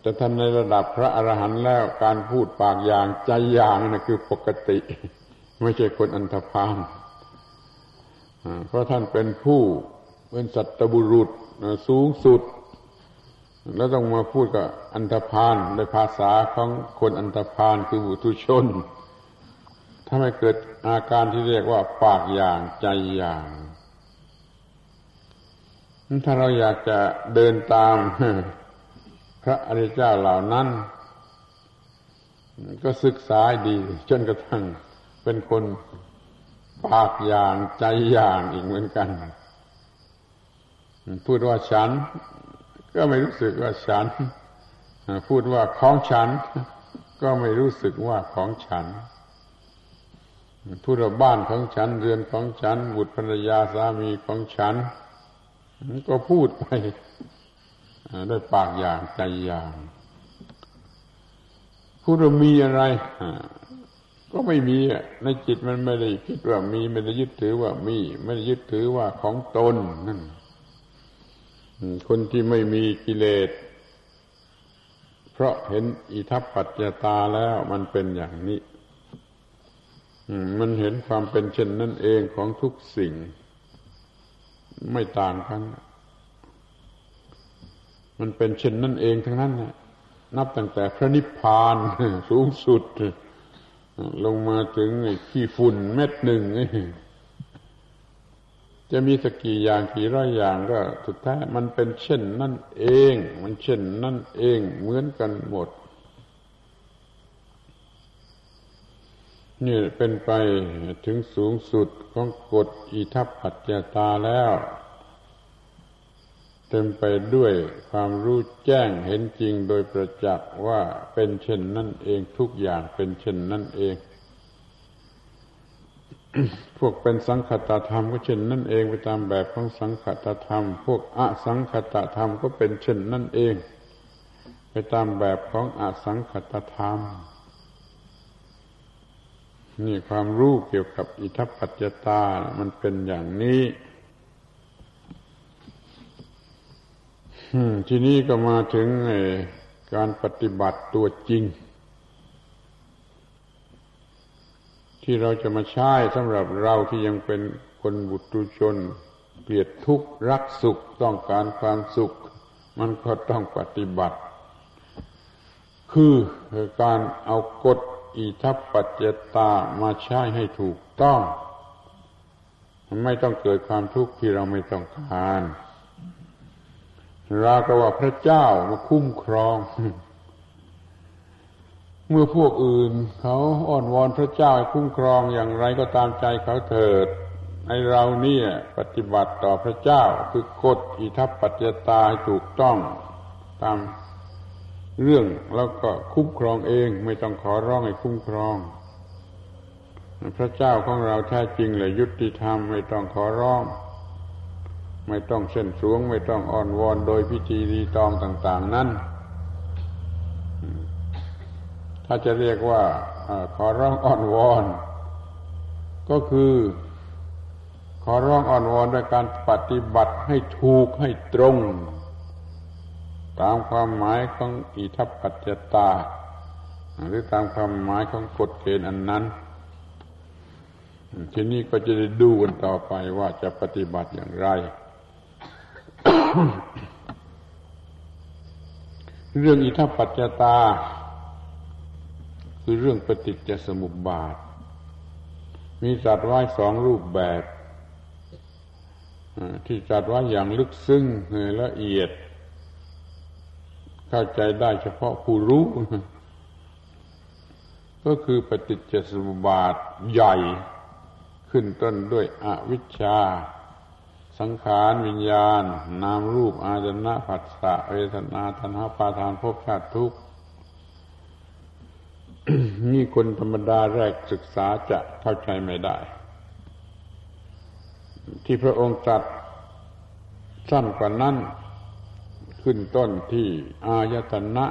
แต่ท่านในระดับพระอรหันต์แล้วการพูดปากอย่างใจอย่างนั่นคือปกติ ไม่ใช่คนอันธพาลเพราะท่านเป็นผู้เป็นสัตบุรุษสูงสุด แล้วต้องมาพูดกับอันธพาลในภาษาของคนอันธพาลคือบุตุชนถ้าไม่เกิดอาการที่เรียกว่าปากอย่างใจอย่างถ้าเราอยากจะเดินตาม พระอริยเจ้าเหล่านั้น ก็ศึกษาดี จนกระทั่งเป็นคนปากอย่างใจอย่างอีกเหมือนกัน พูดว่าฉัน ก็ไม่รู้สึกว่าฉัน พูดว่าของฉัน ก็ไม่รู้สึกว่าของฉันพูดว่าบ้านของฉัน เรือนของฉัน บุตรภรรยาสามีของฉัน ก็พูดไป ด้วยปากอย่างใจอย่างพูดว่ามีอะไรก็ไม่มีอะในจิตมันไม่ได้คิดว่ามีไม่ได้ยึดถือว่ามี ไม่ได้ยึดถือว่าของตนนั่นคนที่ไม่มีกิเลส เพราะเห็นอิทัปปัจจตาแล้วมันเป็นอย่างนี้มันเห็นความเป็นเช่นนั่นเองของทุกสิ่ง ไม่ต่างกัน มันเป็นเช่นนั่นเองทั้งนั้นนับตั้งแต่พระนิพพานสูงสุด ลงมาถึงขี้ฝุ่นเม็ดหนึ่งจะมีสักกี่อย่างกี่ร้อยอย่างก็สุดท้ายมันเป็นเช่นนั่นเอง มันเช่นนั่นเองเหมือนกันหมด นี่เป็นไปถึงสูงสุดของกฎอิทัปปัจจตาแล้ว เต็มไปด้วยความรู้แจ้งเห็นจริงโดยประจักษ์ว่าเป็นเช่นนั่นเองทุกอย่างเป็นเช่นนั่นเอง พวกเป็นสังคตธรรมก็เช่นนั่นเองไปตามแบบของสังคตธรรม พวกอสังคตธรรมก็เป็นเช่นนั่นเอง ไปตามแบบของอสังคตธรรม นี่ความรู้เกี่ยวกับอิทัปปัจจตา มันเป็นอย่างนี้ ทีนี้ก็มาถึงการปฏิบัติตัวจริง ที่เราจะมาใช้สำหรับเราที่ยังเป็นคนบุตรชน เกลียดทุกข์รักสุขต้องการความสุข มันก็ต้องปฏิบัติ คือการเอากฎอิทัปปัจจตามาใช้ให้ถูกต้อง มันไม่ต้องเกิดความทุกข์ที่เราไม่ต้องการ รากว่าพระเจ้ามาคุ้มครอง เมื่อพวกอื่น เขาอ้อนวอนพระเจ้าให้คุ้มครองอย่างไรก็ตามใจเขาเถิดในเราเนี่ย ปฏิบัติต่อพระเจ้าคือกฎอิทัปปัจจตาให้ถูกต้องตามเรื่องแล้วก็คุ้มครองเอง ไม่ต้องขอร้องให้คุ้มครอง พระเจ้าของเราแท้จริงเลยยุติธรรมไม่ต้องขอร้อง ไม่ต้องเส้นสวง ไม่ต้องอ่อนวอนโดยพิธีรีตองต่าง ๆ นั้น ถ้าจะเรียกว่าอขอร้องอ่อนวอน ก็คือ ขอร้องอ่อนวอนด้วยการปฏิบัติให้ถูกให้ตรง ตามความหมายของอิทัปปัจจตา หรือตามความหมายของกฎเกณฑ์อันนั้นทีนี้ก็จะได้ดูกันต่อไปว่าจะปฏิบัติอย่างไร เรื่องอิทัปปัจจตา คือเรื่องปฏิจจสมุปบาท มีจัดไว้สองรูปแบบที่จัดไว้อย่างลึกซึ้งละเอียด เข้าใจได้เฉพาะผู้รู้ ก็คือปฏิจจสมุปบาทใหญ่ ขึ้นต้นด้วยอวิชชา สังขารวิญญาณ นามรูปอาจนะผัสสะเวทนาตัณหาปาทานภพชาติทุกข์นี่คนธรรมดาแรกศึกษาจะเข้าใจไม่ได้ ที่พระองค์ตรัสสั้นกว่านั้น ขึ้นต้นที่อายตนะ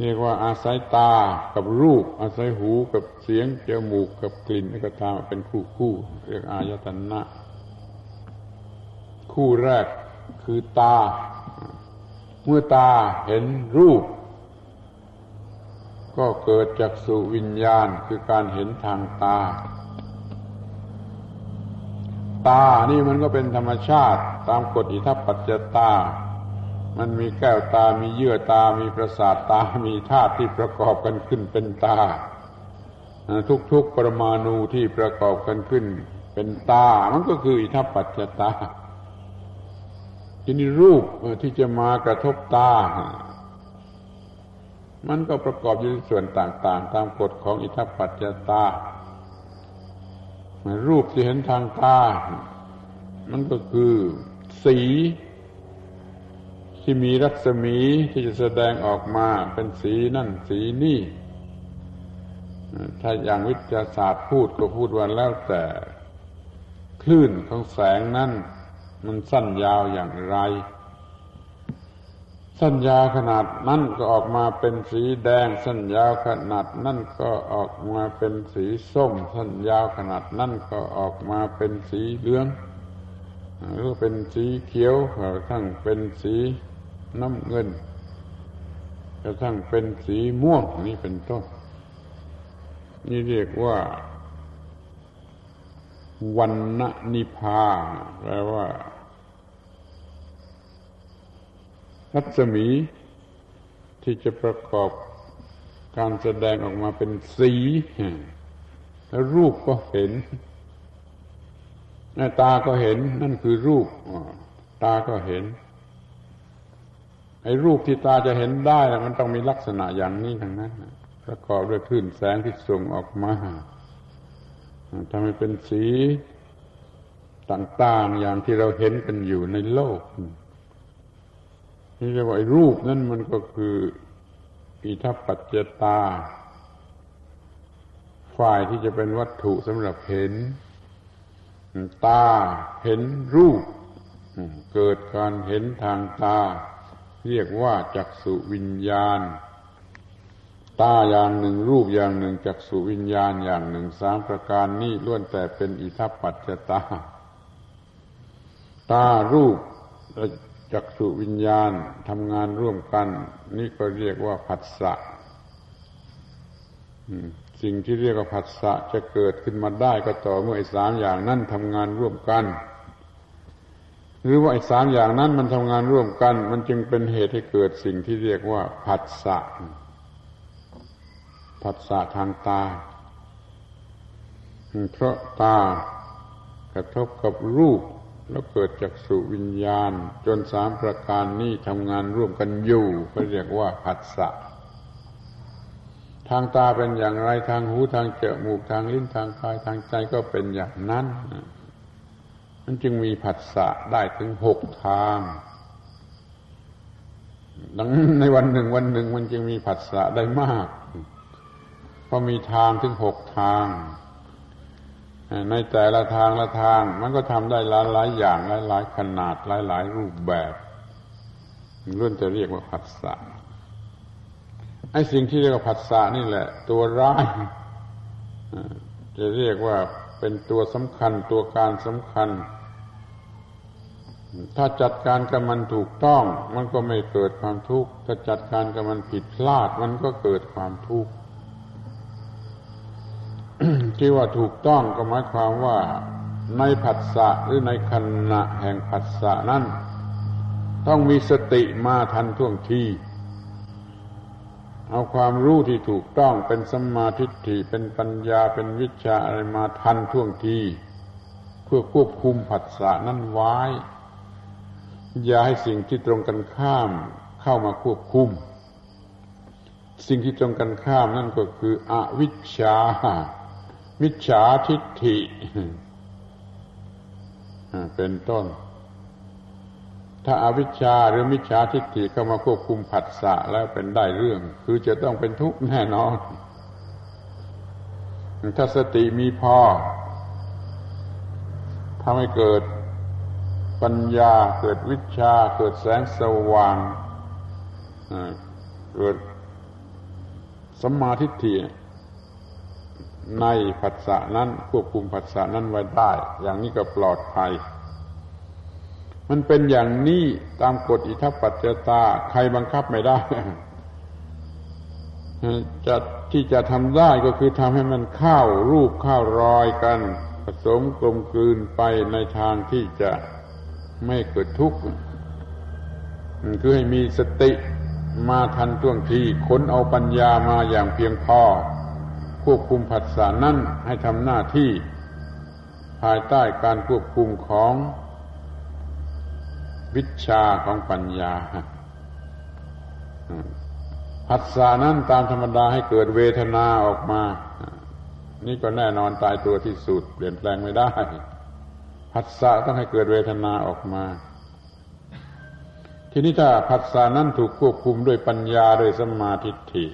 เรียกว่าอาศัยตากับรูป อาศัยหูกับเสียงจมูกกับกลิ่นก็ตามเป็นคู่คู่เรียกอายตนะ คู่แรกคือตา เมื่อตาเห็นรูป ก็เกิดจากสุวิญญาณคือการเห็นทางตา ตานี่มันก็เป็นธรรมชาติตามกฎอิทัปปัจจตา มันมีแก้วตามีเยื่อตามีประสาทตามีธาตุที่ประกอบกันขึ้นเป็นตา ทุกๆปรมาณูที่ประกอบกันขึ้นเป็นตา มันก็คืออิทัปปัจจตา ทีนี้รูปที่จะมากระทบตา มันก็ประกอบอยู่ในส่วนต่างๆ ตามกฎของอิทัปปัจจตา รูปที่เห็นทางตา มันก็คือสีที่มีรัศมีที่จะแสดงออกมาเป็นสีนั่นสีนี่ ถ้าอย่างวิทยาศาสตร์พูดก็พูดว่าแล้วแต่ คลื่นของแสงนั้น มันสั้นยาวอย่างไร สั้นยาวขนาดนั้นก็ออกมาเป็นสีแดง สั้นยาวขนาดนั้นก็ออกมาเป็นสีส้ม สั้นยาวขนาดนั้นก็ออกมาเป็นสีเหลืองหรือเป็นสีเขียวกระทั่งเป็นสีน้ำเงินกระทั่งเป็นสีม่วงนี่เป็นต้นนี่เรียกว่า วันนิพาแปลว่า รัศมีที่จะประกอบการแสดงออกมาเป็นสีแล้วรูปก็เห็นตาก็เห็น นั่นคือรูปตาก็เห็น ไอ้รูปที่ตาจะเห็นได้มันต้องมีลักษณะอย่างนี้ทั้งนั้นประกอบด้วยคลื่นแสงที่ส่งออกมาทำให้เป็นสีต่าง ๆ อย่างที่เราเห็นกันอยู่ในโลก นี่เรียกว่ารูปนั่นมันก็คืออิทัปปัจจตา ฝ่ายที่จะเป็นวัตถุสำหรับเห็น ตาเห็นรูป เกิดการเห็นทางตา เรียกว่าจักสุวิญญาณ ตาอย่างหนึ่งรูปอย่างหนึ่งจักสุวิญญาณอย่างหนึ่งสามประการนี้ล้วนแต่เป็นอิทัปปัจจตา ตารูป จักสุวิญญาณทำงานร่วมกัน นี่ก็เรียกว่าผัสสะสิ่งที่เรียกว่าผัสสะจะเกิดขึ้นมาได้ก็ต่อเมื่อไอ้สามอย่างนั้นทำงานร่วมกัน หรือว่าไอ้สามอย่างนั้นมันทำงานร่วมกัน มันจึงเป็นเหตุให้เกิดสิ่งที่เรียกว่าผัสสะผัสสะทางตา เพราะตากระทบกับรูป แล้วเกิดจากสุวิญญาณ จนสามประการนี้ทำงานร่วมกันอยู่ก็เรียกว่าผัสสะทางตาเป็นอย่างไรทางหูทางจมูกทางลิ้นทางกายทางใจก็เป็นอย่างนั้นมันจึงมีผัสสะได้ถึงหกทางดังในวันหนึ่งวันหนึ่งมันจึงมีผัสสะได้มาก เพราะมีทางถึงหกทาง ในแต่ละทางละทาง มันก็ทำได้หลายหลายอย่างหลายหลายขนาดหลายหลายรูปแบบเรื่องจะเรียกว่าผัสสะไอ้สิ่งที่เรียกว่าผัสสะนี่แหละ ตัวร้ายจะเรียกว่าเป็นตัวสำคัญตัวการสำคัญ ถ้าจัดการกับมันถูกต้อง มันก็ไม่เกิดความทุกข์ถ้าจัดการกับมันผิดพลาด มันก็เกิดความทุกข์ ที่ว่าถูกต้องก็หมายความว่าในผัสสะหรือในขณะแห่งผัสสะนั้นต้องมีสติมาทันท่วงที เอาความรู้ที่ถูกต้องเป็นสมาธิฏฐิเป็นปัญญาเป็นวิชาอะไรมาทันท่วงที เพื่อควบคุมผัสสะนั้นไว้ อย่าให้สิ่งที่ตรงกันข้ามเข้ามาควบคุม สิ่งที่ตรงกันข้ามนั่นก็คืออวิชชา มิจฉาทิฏฐิเป็นต้น ถ้าอาวิชชาหรือมิจฉาทิฏฐิเข้ามาควบคุมผัสสะแล้วเป็นได้เรื่อง คือจะต้องเป็นทุกข์แน่นอน ถ้าสติมีพอทำให้เกิดปัญญาเกิดวิชา เกิดแสงสว่างเกิดสมาธิฏฐิ ในผัสสะนั้นควบคุมผัสสะนั้นไว้ได้ อย่างนี้ก็ปลอดภัย มันเป็นอย่างนี้ตามกฎอิทัปปัจจตาใครบังคับไม่ได้จะที่จะทำได้ก็คือทำให้มันเข้ารูปเข้ารอยกัน ผสมกลมกลืนไปในทางที่จะไม่เกิดทุกข์คือให้มีสติมาทันท่วงทีค้นเอาปัญญามาอย่างเพียงพอ ควบคุมผัสสะนั่นให้ทำหน้าที่ ภายใต้การควบคุมของวิชาของปัญญาผัสสะนั้นตามธรรมดาให้เกิดเวทนาออกมา นี่ก็แน่นอนตายตัวที่สุด เปลี่ยนแปลงไม่ได้ผัสสะต้องให้เกิดเวทนาออกมา ทีนี้ถ้าผัสสะนั้นถูกควบคุมด้วยปัญญาโดยสมาธิ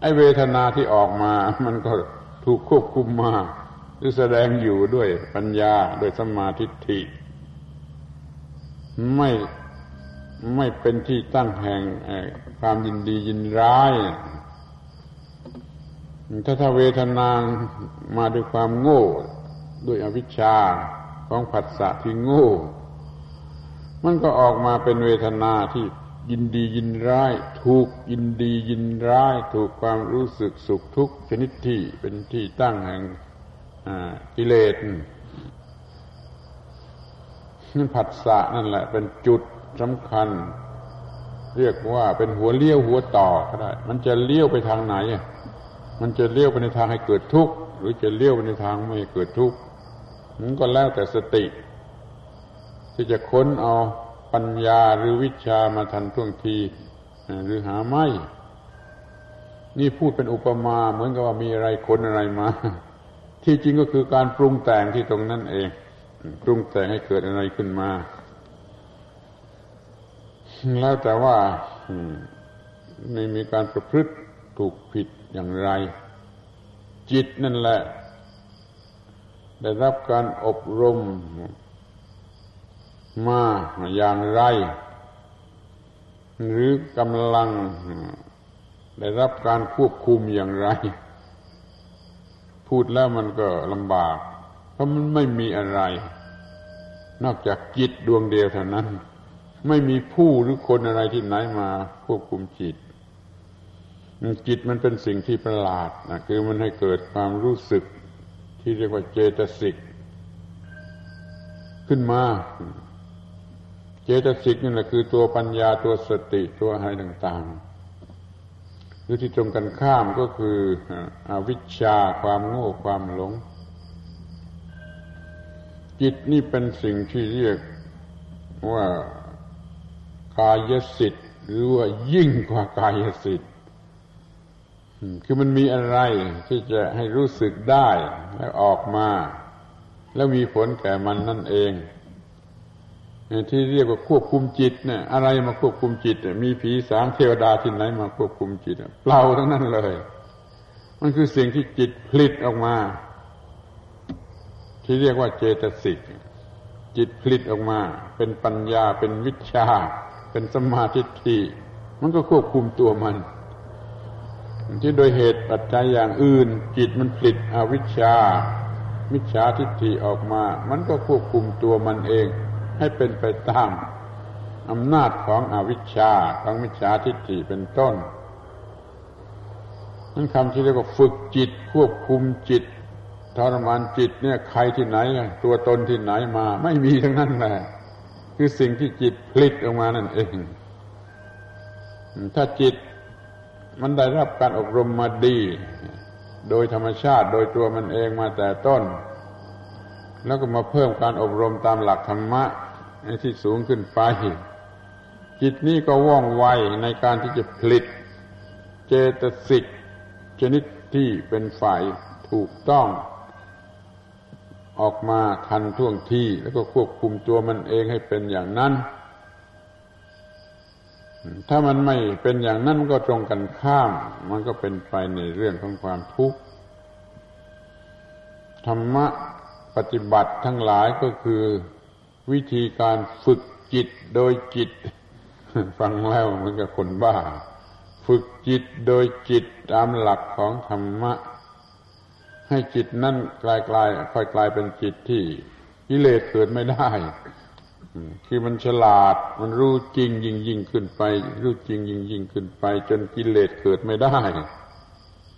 ไอเวทนาที่ออกมา มันก็ถูกควบคุมมาหรือแสดงอยู่ด้วยปัญญาโดยสมาธิิไม่ไม่เป็นที่ตั้งแห่งความยินดียินร้าย ถ้าถ้าเวทนามาด้วยความโง่ ด้วยอวิชชาของผัสสะที่โง่ มันก็ออกมาเป็นเวทนาที่ ยินดียินร้าย ถูกยินดียินร้าย ถูกความรู้สึกสุขทุกชนิดที่เป็นที่ตั้งแห่งกิเลสนั่นผัสสะนั่นแหละ เป็นจุดสำคัญ เรียกว่าเป็นหัวเลี้ยวหัวต่อก็ได้ มันจะเลี้ยวไปทางไหน มันจะเลี้ยวไปในทางให้เกิดทุกข์หรือจะเลี้ยวไปในทางไม่เกิดทุกข์มันก็แล้วแต่สติ ที่จะค้นเอา ปัญญาหรือวิชามาทันท่วงที หรือหาไม่ นี่พูดเป็นอุปมาเหมือนกับว่ามีอะไรคนอะไรมา ที่จริงก็คือการปรุงแต่งที่ตรงนั้นเอง ปรุงแต่งให้เกิดอะไรขึ้นมา แล้วแต่ว่าในมีการประพฤติถูกผิดอย่างไร จิตนั่นแหละ ได้รับการอบรม มาอย่างไร หรือกำลังได้รับการควบคุมอย่างไร พูดแล้วมันก็ลำบาก เพราะมันไม่มีอะไร นอกจากจิตดวงเดียวเท่านั้น ไม่มีผู้หรือคนอะไรที่ไหนมาควบคุมจิต จิตมันเป็นสิ่งที่ประหลาดนะคือมันให้เกิดความรู้สึกที่เรียกว่าเจตสิกขึ้นมา เจตสิกนี่แหละคือตัวปัญญาตัวสติตัวอะไรต่างๆหรือที่ตรงกันข้ามก็คืออวิชชาความโง่ความหลง จิตนี่เป็นสิ่งที่เรียกว่ากายสิทธิ์หรือว่ายิ่งกว่ากายสิทธิ์คือมันมีอะไรที่จะให้รู้สึกได้แล้วออกมา แล้วมีผลแก่มันนั่นเอง ที่เรียกว่าควบคุมจิตเนี่ยอะไรมาควบคุมจิต มีผีสางเทวดาที่ไหนมาควบคุมจิตเปล่าทั้งนั้นเลย มันคือสิ่งที่จิตผลิตออกมา ที่เรียกว่าเจตสิกจิตผลิตออกมา เป็นปัญญาเป็นวิชา เป็นสมาธิทีมันก็ควบคุมตัวมัน ที่โดยเหตุปัจจัยอย่างอื่น จิตมันผลิตอวิชชามิจฉาทิฏฐิออกมา มันก็ควบคุมตัวมันเอง ให้เป็นไปตามอำนาจของอวิชชาของมิจฉาทิฏฐิเป็นต้นนั่นคำที่เรียกว่าฝึกจิตควบคุมจิตทรมานจิตเนี่ยใครที่ไหน ตัวตนที่ไหนมา ไม่มีทั้งนั้นแหละคือสิ่งที่จิตผลิตออกมานั่นเอง ถ้าจิตมันได้รับการอบรมมาดี โดยธรรมชาติโดยตัวมันเองมาแต่ต้น แล้วก็มาเพิ่มการอบรมตามหลักธรรมะ ที่สูงขึ้นไปจิตนี้ก็ว่องไวในการที่จะผลิต เจตสิกชนิดที่เป็นฝ่ายถูกต้อง ออกมาทันท่วงทีแล้วก็ควบคุมตัวมันเองให้เป็นอย่างนั้น ถ้ามันไม่เป็นอย่างนั้นก็ตรงกันข้าม มันก็เป็นไปในเรื่องของความทุกข์ธรรมะปฏิบัติทั้งหลายก็คือ วิธีการฝึกจิตโดยจิต ฟังแล้วเหมือนกับคนบ้า ฝึกจิตโดยจิตตามหลักของธรรมะ ให้จิตนั่นกลายกลายค่อยกลายเป็นจิตที่กิเลสเกิดไม่ได้ คือมันฉลาดมันรู้จริงยิ่งยิ่งขึ้นไป รู้จริงยิ่งยิ่งขึ้นไป จนกิเลสเกิดไม่ได้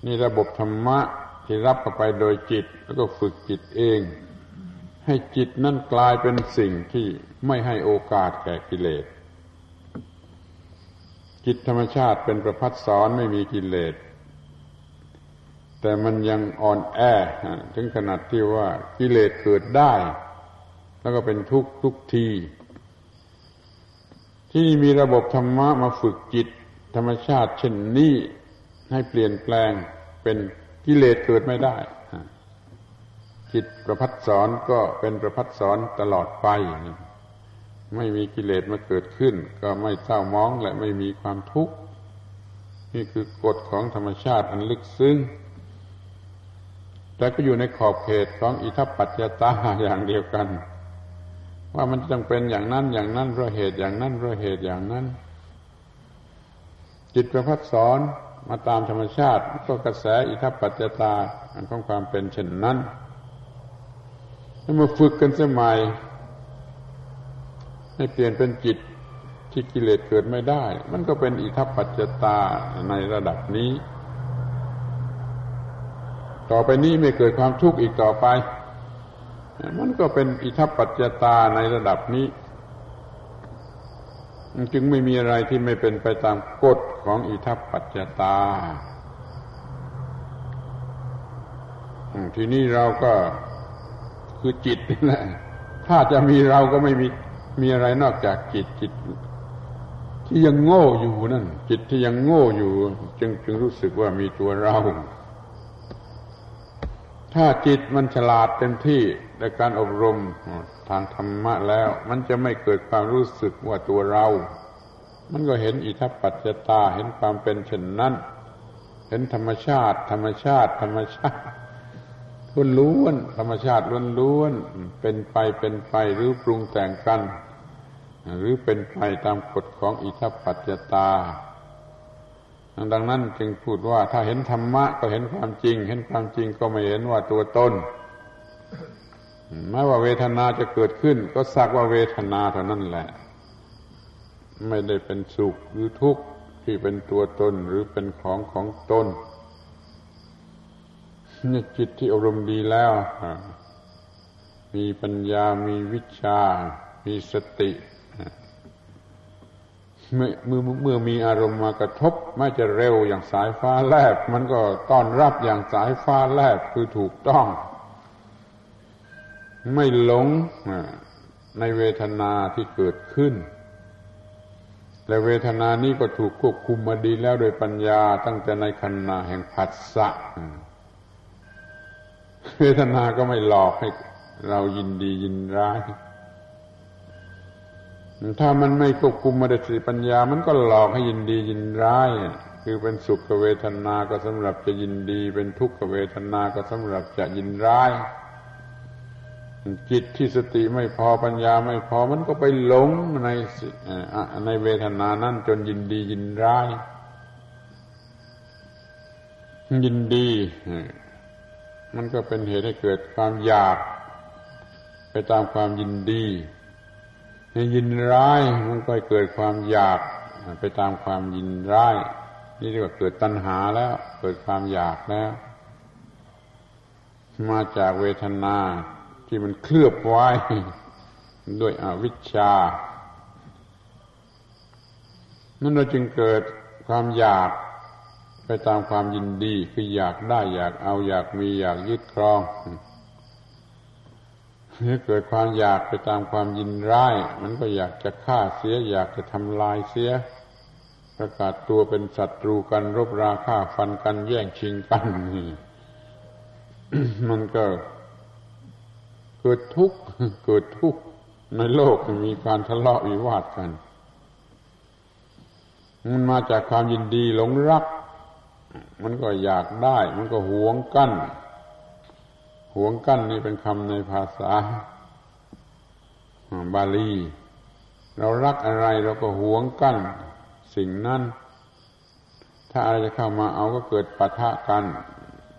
นี่ระบบธรรมะที่รับเข้าไปโดยจิต แล้วก็ฝึกจิตเอง ให้จิตนั่นกลายเป็นสิ่งที่ไม่ให้โอกาสแก่กิเลส จิตธรรมชาติเป็นประพัดสอนไม่มีกิเลส แต่มันยังอ่อนแอถึงขนาดที่ว่ากิเลสเกิดได้ แล้วก็เป็นทุกทุกที ที่มีระบบธรรมะมาฝึกจิตธรรมชาติเช่นนี้ให้เปลี่ยนแปลงเป็นกิเลสเกิดไม่ได้ จิตประพัดสอนก็เป็นประพัดสอนตลอดไป ไม่มีกิเลสมาเกิดขึ้น ก็ไม่เศร้ามองและไม่มีความทุกข์ นี่คือกฎของธรรมชาติอันลึกซึ้งแต่ก็อยู่ในขอบเขตของอิทัปปัจจตาอย่างเดียวกัน ว่ามันจำเป็นอย่างนั้นอย่างนั้นเพราะเหตุอย่างนั้นเพราะเหตุอย่างนั้น จิตประพัดสอนมาตามธรรมชาติก็กระแสอิทัปปัจจตาของความเป็นเช่นนั้น มาฝึกกันสมัยให้เปลี่ยนเป็นจิตที่กิเลสเกิดไม่ได้ มันก็เป็นอิทัปปัจจตาในระดับนี้ ต่อไปนี้ไม่เกิดความทุกข์อีกต่อไป มันก็เป็นอิทัปปัจจตาในระดับนี้ จึงไม่มีอะไรที่ไม่เป็นไปตามกฎของอิทัปปัจจตา ทีนี้เราก็ คือจิตนี่แหละถ้าจะมีเราก็ไม่มีมีอะไรนอกจากจิตจิต ที่ยังโง่อยู่นั่น จิตที่ยังโง่อยู่ จึงจึงรู้สึกว่ามีตัวเรา ถ้าจิตมันฉลาดเต็มที่ในการอบรมทางธรรมะแล้ว มันจะไม่เกิดความรู้สึกว่าตัวเรา มันก็เห็นอิทัปปัจจตาเห็นความเป็นเช่นนั้น เห็นธรรมชาติ ธรรมชาติ ธรรมชาติ ล้วนล้วนธรรมชาติล้วนล้วนเป็นไปเป็นไปหรือปรุงแต่งกัน หรือเป็นไปตามกฎของอิทัปปัจจตา ดังนั้นจึงพูดว่าถ้าเห็นธรรมะก็เห็นความจริง เห็นความจริงก็ไม่เห็นว่าตัวตนแม้ว่าเวทนาจะเกิดขึ้น ก็สักว่าเวทนาเท่านั้นแหละ ไม่ได้เป็นสุขหรือทุกข์ที่เป็นตัวตนหรือเป็นของของตน นี่จิตที่อบรมณ์ดีแล้ว มีปัญญามีวิชา มีสติ เมื่อเมื่อเมื่อมีอารมณ์มากระทบไม่จะเร็วอย่างสายฟ้าแลบ มันก็ต้อนรับอย่างสายฟ้าแลบคือถูกต้อง ไม่หลงในเวทนาที่เกิดขึ้นและเวทนานี้ก็ถูกควบคุมมาดีแล้วโดยปัญญาตั้งแต่ในขณะแห่งผัสสะ เวทนาก็ไม่หลอกให้เรายินดียินร้าย ถ้ามันไม่ควบคุมมาด้วยสติปัญญา มันก็หลอกให้ยินดียินร้าย คือเป็นสุขเวทนาก็สำหรับจะยินดี เป็นทุกขเวทนาก็สำหรับจะยินร้าย จิตที่สติไม่พอปัญญาไม่พอมันก็ไปหลงในในเวทนานั้นจนยินดียินร้าย ยินดี มันก็เป็นเหตุให้เกิดความอยาก ไปตามความยินดีให้ยินร้ายมันก็เกิดความอยากไปตามความยินร้าย นี่เรียกว่าเกิดตัณหาแล้ว เกิดความอยากแล้ว มาจากเวทนาที่มันเคลือบไว้ ด้วยอวิชชา นั่นเราจึงเกิดความอยาก ไปตามความยินดีคืออยากได้อยากเอาอยากมีอยากยึดครองถ้าเกิดความอยากไปตามความยินร้าย มันก็อยากจะฆ่าเสีย อยากจะทำลายเสีย ประกาศตัวเป็นศัตรูกันรบราฆ่าฟันกันแย่งชิงกันมันก็เกิดทุกข์เกิดทุกข์ในโลกมีการทะเลาะวิวาทกัน มันมาจากความยินดีหลงรัก มันก็อยากได้ มันก็หวงกั้นหวงกั้นนี่เป็นคำในภาษาบาลี เรารักอะไรเราก็หวงกั้น สิ่งนั้นถ้าอะไรจะเข้ามาเอาก็เกิดปะทะกัน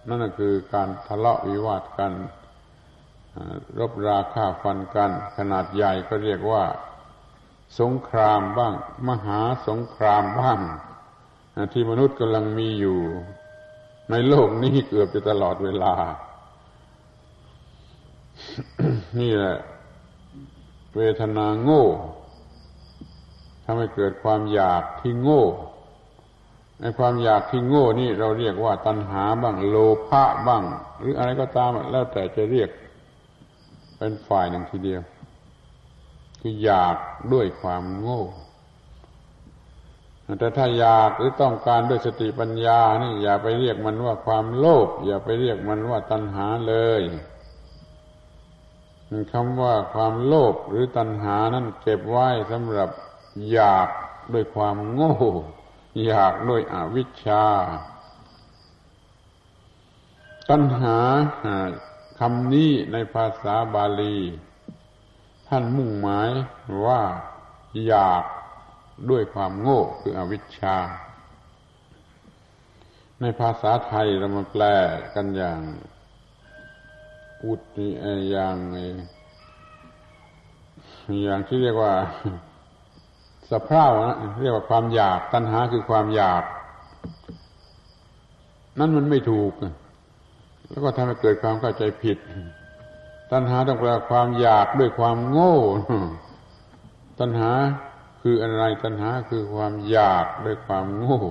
นั่นก็คือการทะเลาะวิวาทกันรบราฆ่าฟันกัน ขนาดใหญ่ก็เรียกว่า สงครามบ้าง มหาสงครามบ้าง ที่มนุษย์กำลังมีอยู่ ในโลกนี้เกือบจะตลอดเวลา นี่แหละ เวทนาโง่ทำให้เกิดความอยากที่โง่ในความอยากที่โง่นี่เราเรียกว่าตัณหาบ้างโลภะบ้าง หรืออะไรก็ตาม แล้วแต่จะเรียกเป็นฝ่ายหนึ่งทีเดียว คืออยากด้วยความโง่ แต่ถ้าอยากหรือต้องการด้วยสติปัญญานี่อย่าไปเรียกมันว่าความโลภอย่าไปเรียกมันว่าตัณหาเลยคำว่าความโลภหรือตัณหานั้นเก็บไว้สำหรับอยากด้วยความโง่ อยากด้วยอวิชชา ตัณหาคำนี้ในภาษาบาลี ท่านมุ่งหมายว่าอยาก ด้วยความโง่คืออวิชชา ในภาษาไทยเรามาแปลกันอย่างอุดอย่างอย่างที่เรียกว่าสะเพร่านะเรียกว่าความอยาก ตัณหาคือความอยาก นั่นมันไม่ถูก แล้วก็ทำให้เกิดความเข้าใจผิด ตัณหาต้องแปลความอยากด้วยความโง่ ตัณหา คืออะไรตัณหาคือความอยากด้วยความโง่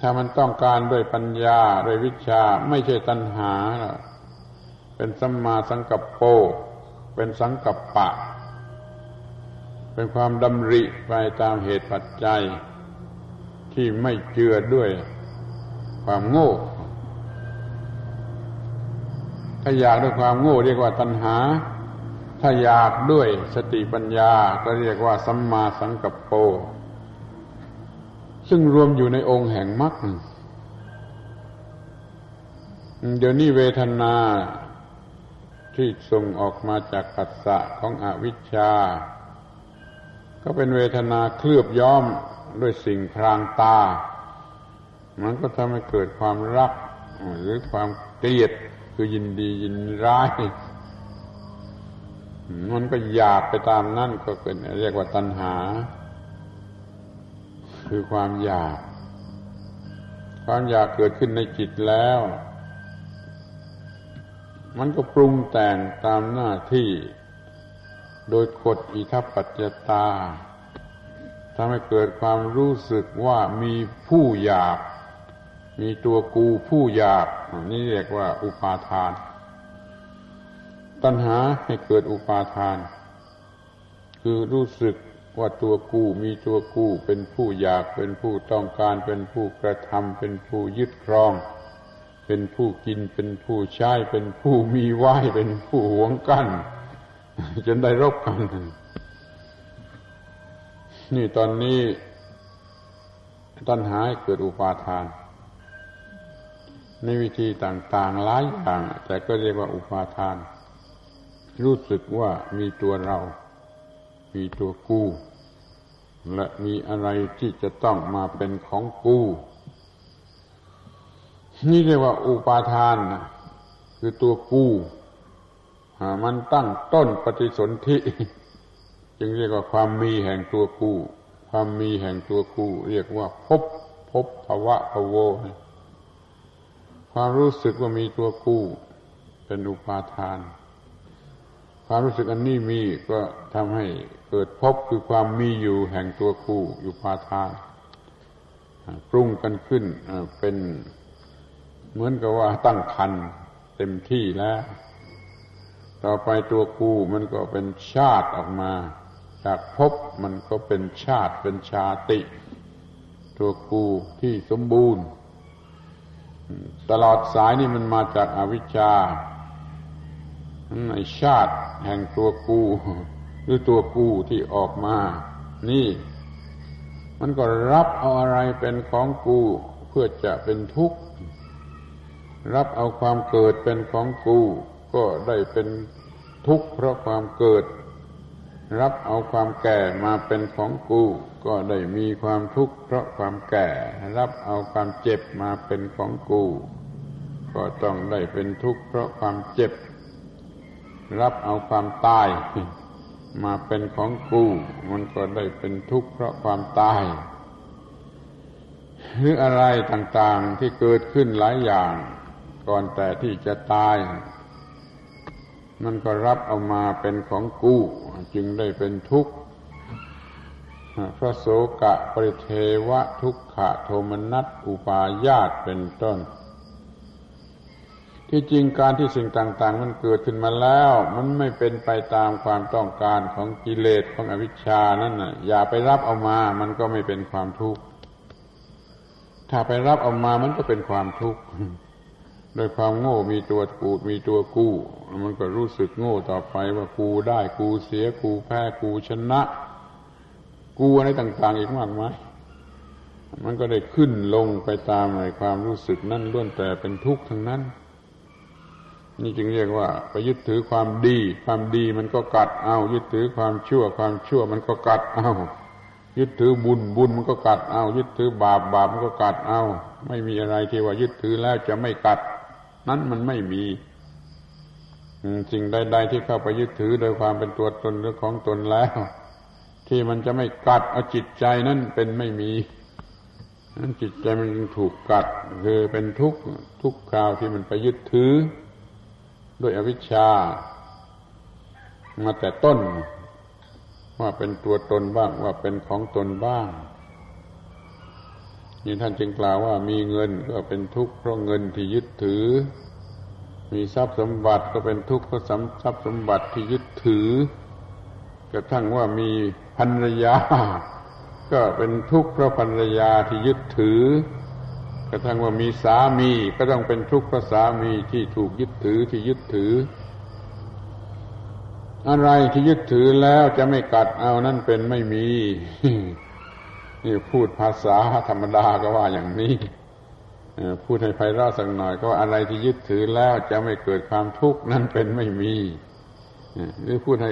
ถ้ามันต้องการด้วยปัญญาด้วยวิชา ไม่ใช่ตัณหา เป็นสัมมาสังกัปโป เป็นสังกัปปะ เป็นความดำริไปตามเหตุปัจจัย ที่ไม่เจือด้วยความโง่ ถ้าอยากด้วยความโง่เรียกว่าตัณหา ถ้าอยากด้วยสติปัญญาก็เรียกว่าสัมมาสังกัปโป ซึ่งรวมอยู่ในองค์แห่งมรรคเดี๋ยวนี้เวทนาที่ส่งออกมาจากปัสสะของอวิชชา ก็เป็นเวทนาเคลือบย้อมด้วยสิ่งพรางตา มันก็ทำให้เกิดความรักหรือความเกลียดคือยินดียินร้าย มันก็อยากไปตามนั่นก็เป็นเรียกว่าตัณหา คือความอยาก ความอยากเกิดขึ้นในจิตแล้ว มันก็ปรุงแต่งตามหน้าที่ โดยกฎอิทัปปัจจตาทำให้เกิดความรู้สึกว่ามีผู้อยาก มีตัวกูผู้อยาก นี่เรียกว่าอุปาทาน ตัณหาให้เกิดอุปาทาน คือรู้สึกว่าตัวกู้มีตัวกู้เป็นผู้อยากเป็นผู้ต้องการ เป็นผู้กระทำเป็นผู้ยึดครอง เป็นผู้กินเป็นผู้ใช้ เป็นผู้มีไหวเป็นผู้หวงกั้นจนได้รบกัน นี่ตอนนี้ตัณหาเกิดอุปาทาน ในวิธีต่างๆหลายอย่างแต่ก็เรียกว่าอุปาทาน รู้สึกว่ามีตัวเรา มีตัวกู้และมีอะไรที่จะต้องมาเป็นของกู้นี่เรียกว่าอุปาทานคือตัวกู้มันตั้งต้นปฏิสนธิจึงเรียกว่าความมีแห่งตัวกู้ความมีแห่งตัวกู้เรียกว่าพบพบภาวะภโว ความรู้สึกว่ามีตัวกู้เป็นอุปาทาน ความรู้สึกอันนี้มีก็ทำให้เกิดพบคือความมีอยู่แห่งตัวกู้อุปาทานปรุงกันขึ้นเป็นเหมือนกับว่าตั้งคันเต็มที่แล้ว ต่อไปตัวกูมันก็เป็นชาติออกมา จากภพมันก็เป็นชาติเป็นชาติ ตัวกูที่สมบูรณ์ ตลอดสายนี่มันมาจากอาวิชชา ในชาติแห่งตัวกูหรือตัวกูที่ออกมา นี่ มันก็รับเอาอะไรเป็นของกูเพื่อจะเป็นทุกข์ รับเอาความเกิดเป็นของกู ก็ได้เป็นทุกข์เพราะความเกิด รับเอาความแก่มาเป็นของกู ก็ได้มีความทุกข์เพราะความแก่ รับเอาความเจ็บมาเป็นของกู ก็ต้องได้เป็นทุกข์เพราะความเจ็บ รับเอาความตาย มาเป็นของกู มันก็ได้เป็นทุกข์เพราะความตาย หรืออะไรต่างๆที่เกิดขึ้นหลายอย่าง ก่อนแต่ที่จะตาย มันก็รับเอามาเป็นของกู้จึงได้เป็นทุกข์พระโสกะปริเทวะทุกขะโทมนัสอุปาญาตเป็นต้น ที่จริงการที่สิ่งต่าง ๆ มันเกิดขึ้นมาแล้ว มันไม่เป็นไปตามความต้องการของกิเลสของอวิชชานั่นน่ะ อย่าไปรับเอามา มันก็ไม่เป็นความทุกข์ถ้าไปรับเอามามันก็เป็นความทุกข์โดยความโง่มีตัวกูมีตัวกู้ มันก็รู้สึกโง่ต่อไปว่ากูได้กูเสียกูแพ้กูชนะ กูอะไรต่าง ๆ อีกมากมายมันก็ได้ขึ้นลงไปตามในความรู้สึกนั่นล้วนแต่เป็นทุกข์ทั้งนั้น นี่จึงเรียกว่าไปยึดถือความดี ความดีมันก็กัดเอา ยึดถือความชั่ว ความชั่วมันก็กัดเอา ยึดถือบุญบุญมันก็กัดเอา ยึดถือบาปบาปมันก็กัดเอา ไม่มีอะไรที่ว่ายึดถือแล้วจะไม่กัด นั้นมันไม่มีสิ่งใด ๆ ที่เข้าไปยึดถือโดยความเป็นตัวตนหรือของตนแล้ว ที่มันจะไม่กัดเอาจิตใจนั้นเป็นไม่มีนั้นจิตใจมันถูกกัดคือเป็นทุกข์ทุกคราวที่มันไปยึดถือ ด้วยอวิชชา มาแต่ต้น ว่าเป็นตัวตนบ้างว่าเป็นของตนบ้าง นี่ท่านจึงกล่าวว่ามีเงินก็เป็นทุกข์เพราะเงินที่ยึดถือ มีทรัพย์สมบัติก็เป็นทุกข์เพราะทรัพย์สมบัติที่ยึดถือกระทั่งว่ามีภรรยา ก็เป็นทุกข์เพราะภรรยาที่ยึดถือ กระทั่งว่ามีสามีก็ต้องเป็นทุกข์เพราะสามีที่ถูกยึดถือที่ยึดถือ อะไรที่ยึดถือแล้วจะไม่กัดเอานั่นเป็นไม่มีนี่พูดภาษาธรรมดาก็ว่าอย่างนี้พูดให้ไพเราะสักหน่อยก็อะไรที่ยึดถือแล้วจะไม่เกิดความทุกข์นั่นเป็นไม่มีหรือพูดให้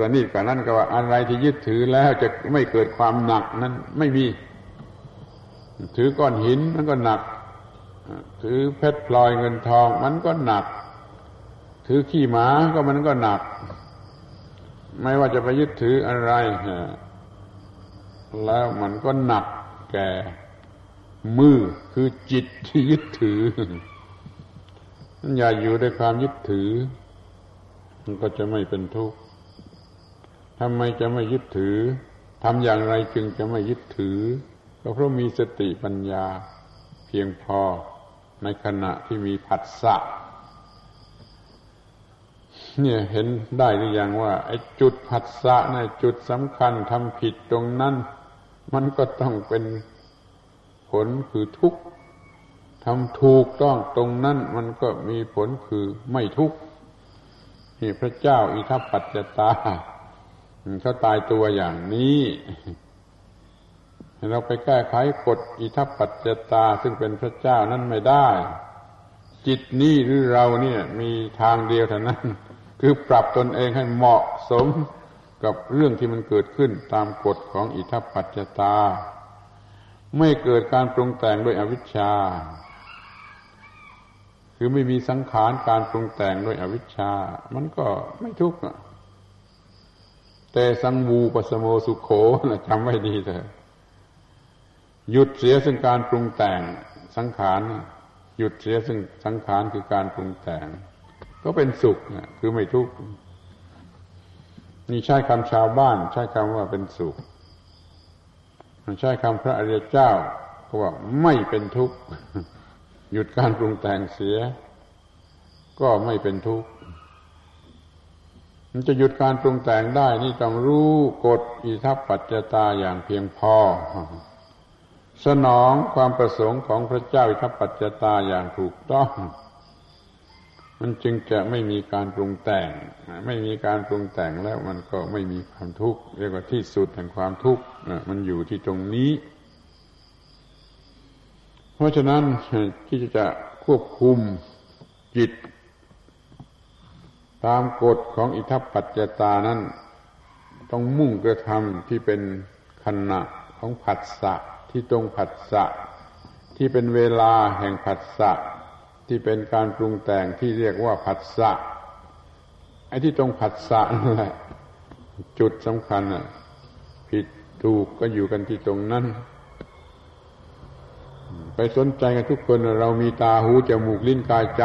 ระนีดกว่านั้นก็ว่าอะไรที่ยึดถือแล้วจะไม่เกิดความหนักนั้นไม่มี ถือก้อนหินมันก็หนัก ถือเพชรพลอยเงินทอง มันก็หนัก ถือขี้หมาก็มันก็หนัก ไม่ว่าจะไปยึดถืออะไร แล้วมันก็หนักแก่มือคือจิตที่ยึดถือ อย่าอยู่ด้วยความยึดถือ มันก็จะไม่เป็นทุกข์ทำไมจะไม่ยึดถือทำอย่างไรจึงจะไม่ยึดถือ ก็เพราะมีสติปัญญาเพียงพอในขณะที่มีผัสสะเนี่ยเห็นได้หรือยังว่าไอ้จุดผัสสะในจุดสำคัญทำผิดตรงนั้น มันก็ต้องเป็นผลคือทุกข์ทำถูกต้องตรงนั้น มันก็มีผลคือไม่ทุกข์นี่พระเจ้าอิทัปปัจจตาเขาตายตัวอย่างนี้ เราไปแก้ไขกฎอิทัปปัจจตาซึ่งเป็นพระเจ้านั้นไม่ได้ จิตนี้หรือเราเนี่ยมีทางเดียวเท่านั้น คือปรับตนเองให้เหมาะสมกับเรื่องที่มันเกิดขึ้นตามกฎของอิทัปปัจจตา ไม่เกิดการปรุงแต่งด้วยอวิชชา คือไม่มีสังขารการปรุงแต่งด้วยอวิชชา มันก็ไม่ทุกข์แต่สังวูปสโมสุขโขจำไว้ดีเถอะ หยุดเสียซึ่งการปรุงแต่งสังขาร หยุดเสียซึ่งสังขารคือการปรุงแต่ง ก็เป็นสุขคือไม่ทุกข์นี่ใช้คำชาวบ้าน ใช้คำว่าเป็นสุขใช้คำพระอริยเจ้าก็ว่าไม่เป็นทุกข์หยุดการปรุงแต่งเสีย ก็ไม่เป็นทุกข์มันจะหยุดการปรุงแต่งได้นี่ต้องรู้กฎอิทัปปัจจตาอย่างเพียงพอ สนองความประสงค์ของพระเจ้าอิทัปปัจจตาอย่างถูกต้อง มันจึงจะไม่มีการปรุงแต่ง ไม่มีการปรุงแต่งแล้วมันก็ไม่มีความทุกข์เรียกว่าที่สุดแห่งความทุกข์มันอยู่ที่ตรงนี้ เพราะฉะนั้นที่จะควบคุมจิต ตามกฎของอิทัปปัจจตานั้น ต้องมุ่งกระทำที่เป็นขณะของผัสสะ ที่ตรงผัสสะที่เป็นเวลาแห่งผัสสะที่เป็นการปรุงแต่งที่เรียกว่าผัสสะไอ้ที่ตรงผัสสะนั่นแหละจุดสำคัญอะ ผิดถูกก็อยู่กันที่ตรงนั้น ไปสนใจกันทุกคนเรามีตาหูจมูกลิ้นกายใจ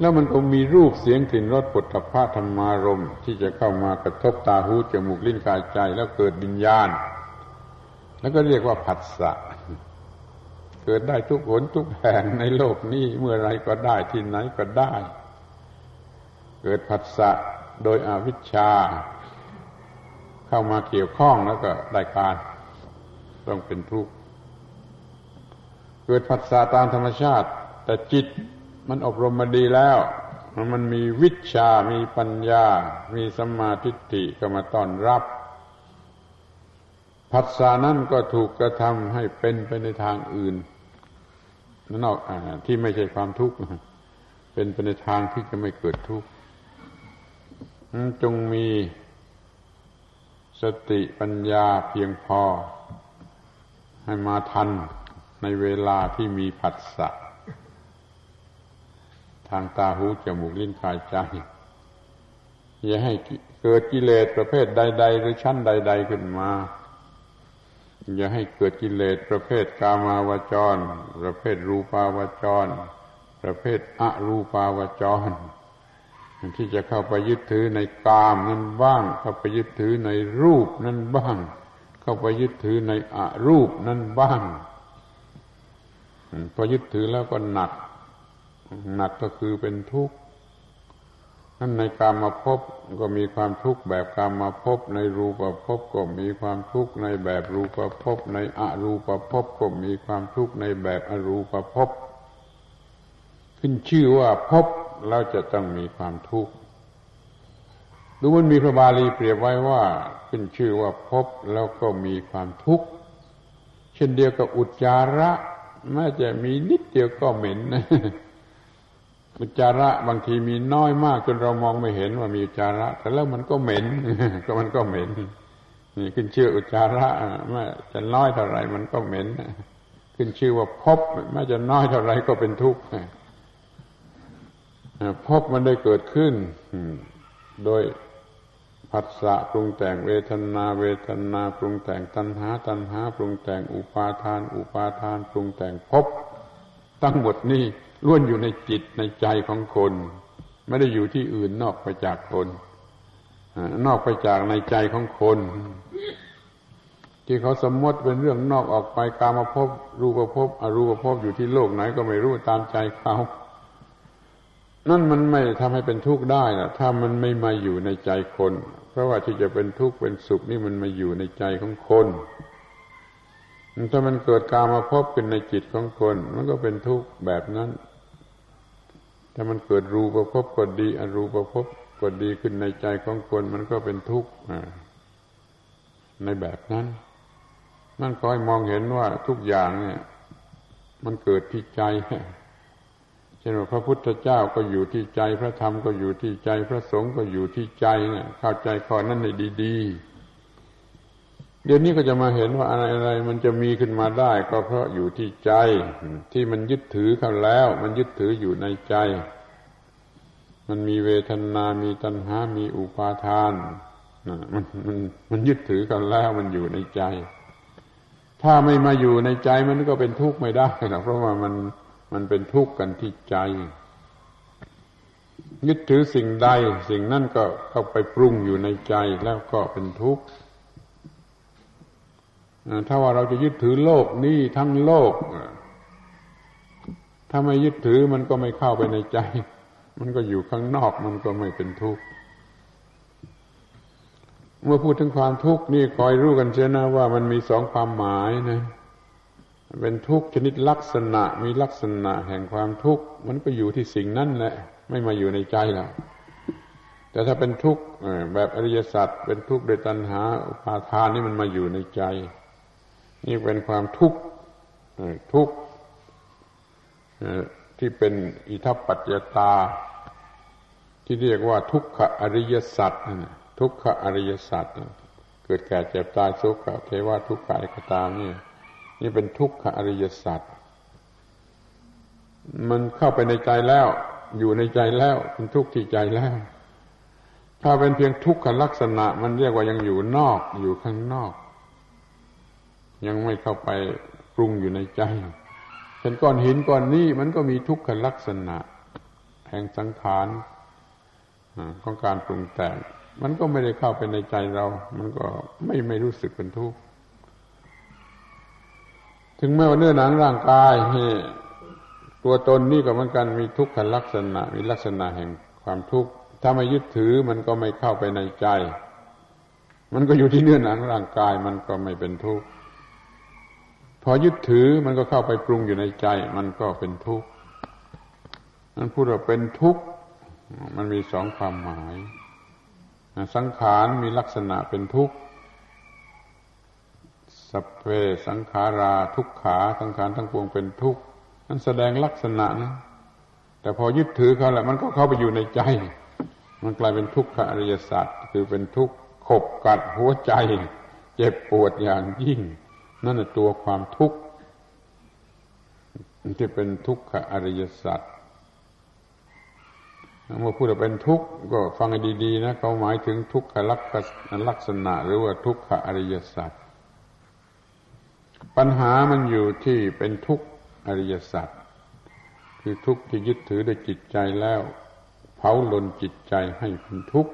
แล้วมันก็มีรูปเสียงกลิ่นรสปุถะพาธรรมารมที่จะเข้ามากระทบตาหูจมูกลิ้นกายใจ แล้วเกิดวิญญาณ แล้วก็เรียกว่าผัสสะ เกิดได้ทุกหนทุกแห่งในโลกนี้เมื่อไรก็ได้ที่ไหนก็ได้ เกิดผัสสะโดยอวิชชา เข้ามาเกี่ยวข้องแล้วก็ได้การต้องเป็นทุกข์เกิดผัสสะตามธรรมชาติ แต่จิตมันอบรมมาดีแล้ว มันมีวิชา มีปัญญา มีสมาธิิก็มาต้อนรับ ผัสสะนั้นก็ถูกกระทำให้เป็นไปในทางอื่นนอกอที่ไม่ใช่ความทุกข์เป็นไปในทางที่จะไม่เกิดทุกข์จงมีสติปัญญาเพียงพอ ให้มาทันในเวลาที่มีผัสสะทางตาหูจมูกลิ้นกายใจ อย่าให้เกิดกิเลสประเภทใด ๆ หรือชั้นใด ๆ ขึ้นมา อย่าให้เกิดกิเลสประเภทกามาวจร ประเภทรูปาวจร ประเภทอรูปาวจร ที่จะเข้าไปยึดถือในกามนั้นบ้าง เข้าไปยึดถือในรูปนั้นบ้าง เข้าไปยึดถือในอรูปนั้นบ้างพอยึดถือแล้วก็หนัก หนักก็คือเป็นทุกข์ ท่านในกามาพบก็มีความทุกข์แบบกามาพบในรูปภพก็มีความทุกข์ในแบบรูปภพในอรูปภพก็มีความทุกข์ในแบบอรูปภพขึ้นชื่อว่าพบเราจะต้องมีความทุกข์ดูมันมีพระบาลีเปรียบไว้ว่า ขึ้นชื่อว่าพบแล้วก็มีความทุกข์เช่นเดียวกับอุจจาระแม้จะมีนิดเดียวก็เหม็นนะ อุจจาระบางทีมีน้อยมากจนเรามองไม่เห็นว่ามีอุจจาระ แต่แล้วมันก็เหม็น ก็มันก็เหม็น นี่ขึ้นชื่ออุจจาระแม้จะน้อยเท่าไรมันก็เหม็น ขึ้นชื่อว่าพบแม้จะน้อยเท่าไรก็เป็นทุกข์พบมันได้เกิดขึ้นโดยผัสสะปรุงแต่งเวทนาเวทนาปรุงแต่งตัณหา ตัณหา ปรุงแต่งอุปาทาน อุปาทาน ปรุงแต่งพบ ตั้งหมดนี้ ล้วนอยู่ในจิตในใจของคน ไม่ได้อยู่ที่อื่นนอกไปจากคนนอกไปจากในใจของคน ที่เขาสมมติเป็นเรื่องนอกออกไปกามาพบรูปภพอรูปภพอยู่ที่โลกไหนก็ไม่รู้ตามใจเขานั่นมันไม่ทำให้เป็นทุกข์ได้นะถ้ามันไม่มาอยู่ในใจคน เพราะว่าที่จะเป็นทุกข์เป็นสุขนี่มันมาอยู่ในใจของคนถ้ามันเกิดกามาพบเป็นในจิตของคน มันก็เป็นทุกข์แบบนั้น ถ้ามันเกิดรูประพบก็ดีอรูประพบก็ดีขึ้นในใจของคนมันก็เป็นทุกข์ในแบบนั้น นั่นคอยมองเห็นว่าทุกอย่างเนี่ย มันเกิดที่ใจเช่นว่าพระพุทธเจ้าก็อยู่ที่ใจ พระธรรมก็อยู่ที่ใจ พระสงฆ์ก็อยู่ที่ใจเนี่ยเข้าใจข้อนั้นในดี ๆ เดี๋ยวนี้ก็จะมาเห็นว่าอะไรอะไรมันจะมีขึ้นมาได้ ก็เพราะอยู่ที่ใจ ที่มันยึดถือเขาแล้ว มันยึดถืออยู่ในใจ มันมีเวทนา มีตัณหา มีอุปาทานมันมันมันยึดถือกันแล้วมันอยู่ในใจ ถ้าไม่มาอยู่ในใจมันก็เป็นทุกข์ไม่ได้หรอกเพราะว่ามันมันเป็นทุกข์กันที่ใจ ยึดถือสิ่งใด สิ่งนั้นก็เข้าไปปรุงอยู่ในใจแล้วก็เป็นทุกข์ ถ้าว่าเราจะยึดถือโลกนี้ทั้งโลก ถ้าไม่ยึดถือมันก็ไม่เข้าไปในใจ มันก็อยู่ข้างนอกมันก็ไม่เป็นทุกข์ เมื่อพูดถึงความทุกข์นี่คอยรู้กันเชียนะว่ามันมีสองความหมายนะเป็นทุกข์ชนิดลักษณะมีลักษณะแห่งความทุกข์ มันก็อยู่ที่สิ่งนั้นแหละ ไม่มาอยู่ในใจแล้วแต่ถ้าเป็นทุกข์แบบอริยสัจเป็นทุกข์โดยตัณหาอุปาทานนี่มันมาอยู่ในใจ นี่เป็นความทุกข์ทุกข์ที่เป็นอิทัปปัจจตา ที่เรียกว่าทุกขอริยสัจทุกขอริยสัจเกิดแก่เจ็บตายสุขเทวทุกขะกตามนี่นี่เป็นทุกขอริยสัจมันเข้าไปในใจแล้ว อยู่ในใจแล้วเป็นทุกข์ที่ใจแล้ว ถ้าเป็นเพียงทุกขลักษณะ มันเรียกว่ายังอยู่นอกอยู่ข้างนอก ยังไม่เข้าไปปรุงอยู่ในใจเช่นก้อนหินก้อนนี้มันก็มีทุกขลักษณะ แห่งสังขารของการปรุงแต่งมันก็ไม่ได้เข้าไปในใจเรา มันก็ไม่ไม่รู้สึกเป็นทุกข์ถึงแม้ว่าเนื้อหนังร่างกายตัวตนนี่ก็เหมือนกันมีทุกขลักษณะ มีลักษณะแห่งความทุกข์ถ้าไม่ยึดถือมันก็ไม่เข้าไปในใจ มันก็อยู่ที่เนื้อหนังร่างกายมันก็ไม่เป็นทุกข์ พอยึดถือมันก็เข้าไปปรุงอยู่ในใจ มันก็เป็นทุกข์นั้นพูดว่าเป็นทุกข์มันมีสองความหมาย สังขารมีลักษณะเป็นทุกข์สัพเพสังขาราทุกขาสังขารทั้งปวงเป็นทุกข์นั้นแสดงลักษณะนะแต่พอยึดถือเขาแหละมันก็เข้าไปอยู่ในใจ มันกลายเป็นทุกขอริยสัจคือเป็นทุกข์ขบกัดหัวใจ เจ็บปวดอย่างยิ่ง นั่นตัวความทุกข์ที่เป็นทุกขอริยสัจเมื่อพูดว่าเป็นทุกข์ก็ฟังให้ดี ๆ นะเขาหมายถึงทุกขลักษณะ หรือว่าทุกขอริยสัจปัญหามันอยู่ที่เป็นทุกข์อริยสัจคือทุกข์ที่ยึดถือด้วยจิตใจแล้ว เผาลนจิตใจให้เป็นทุกข์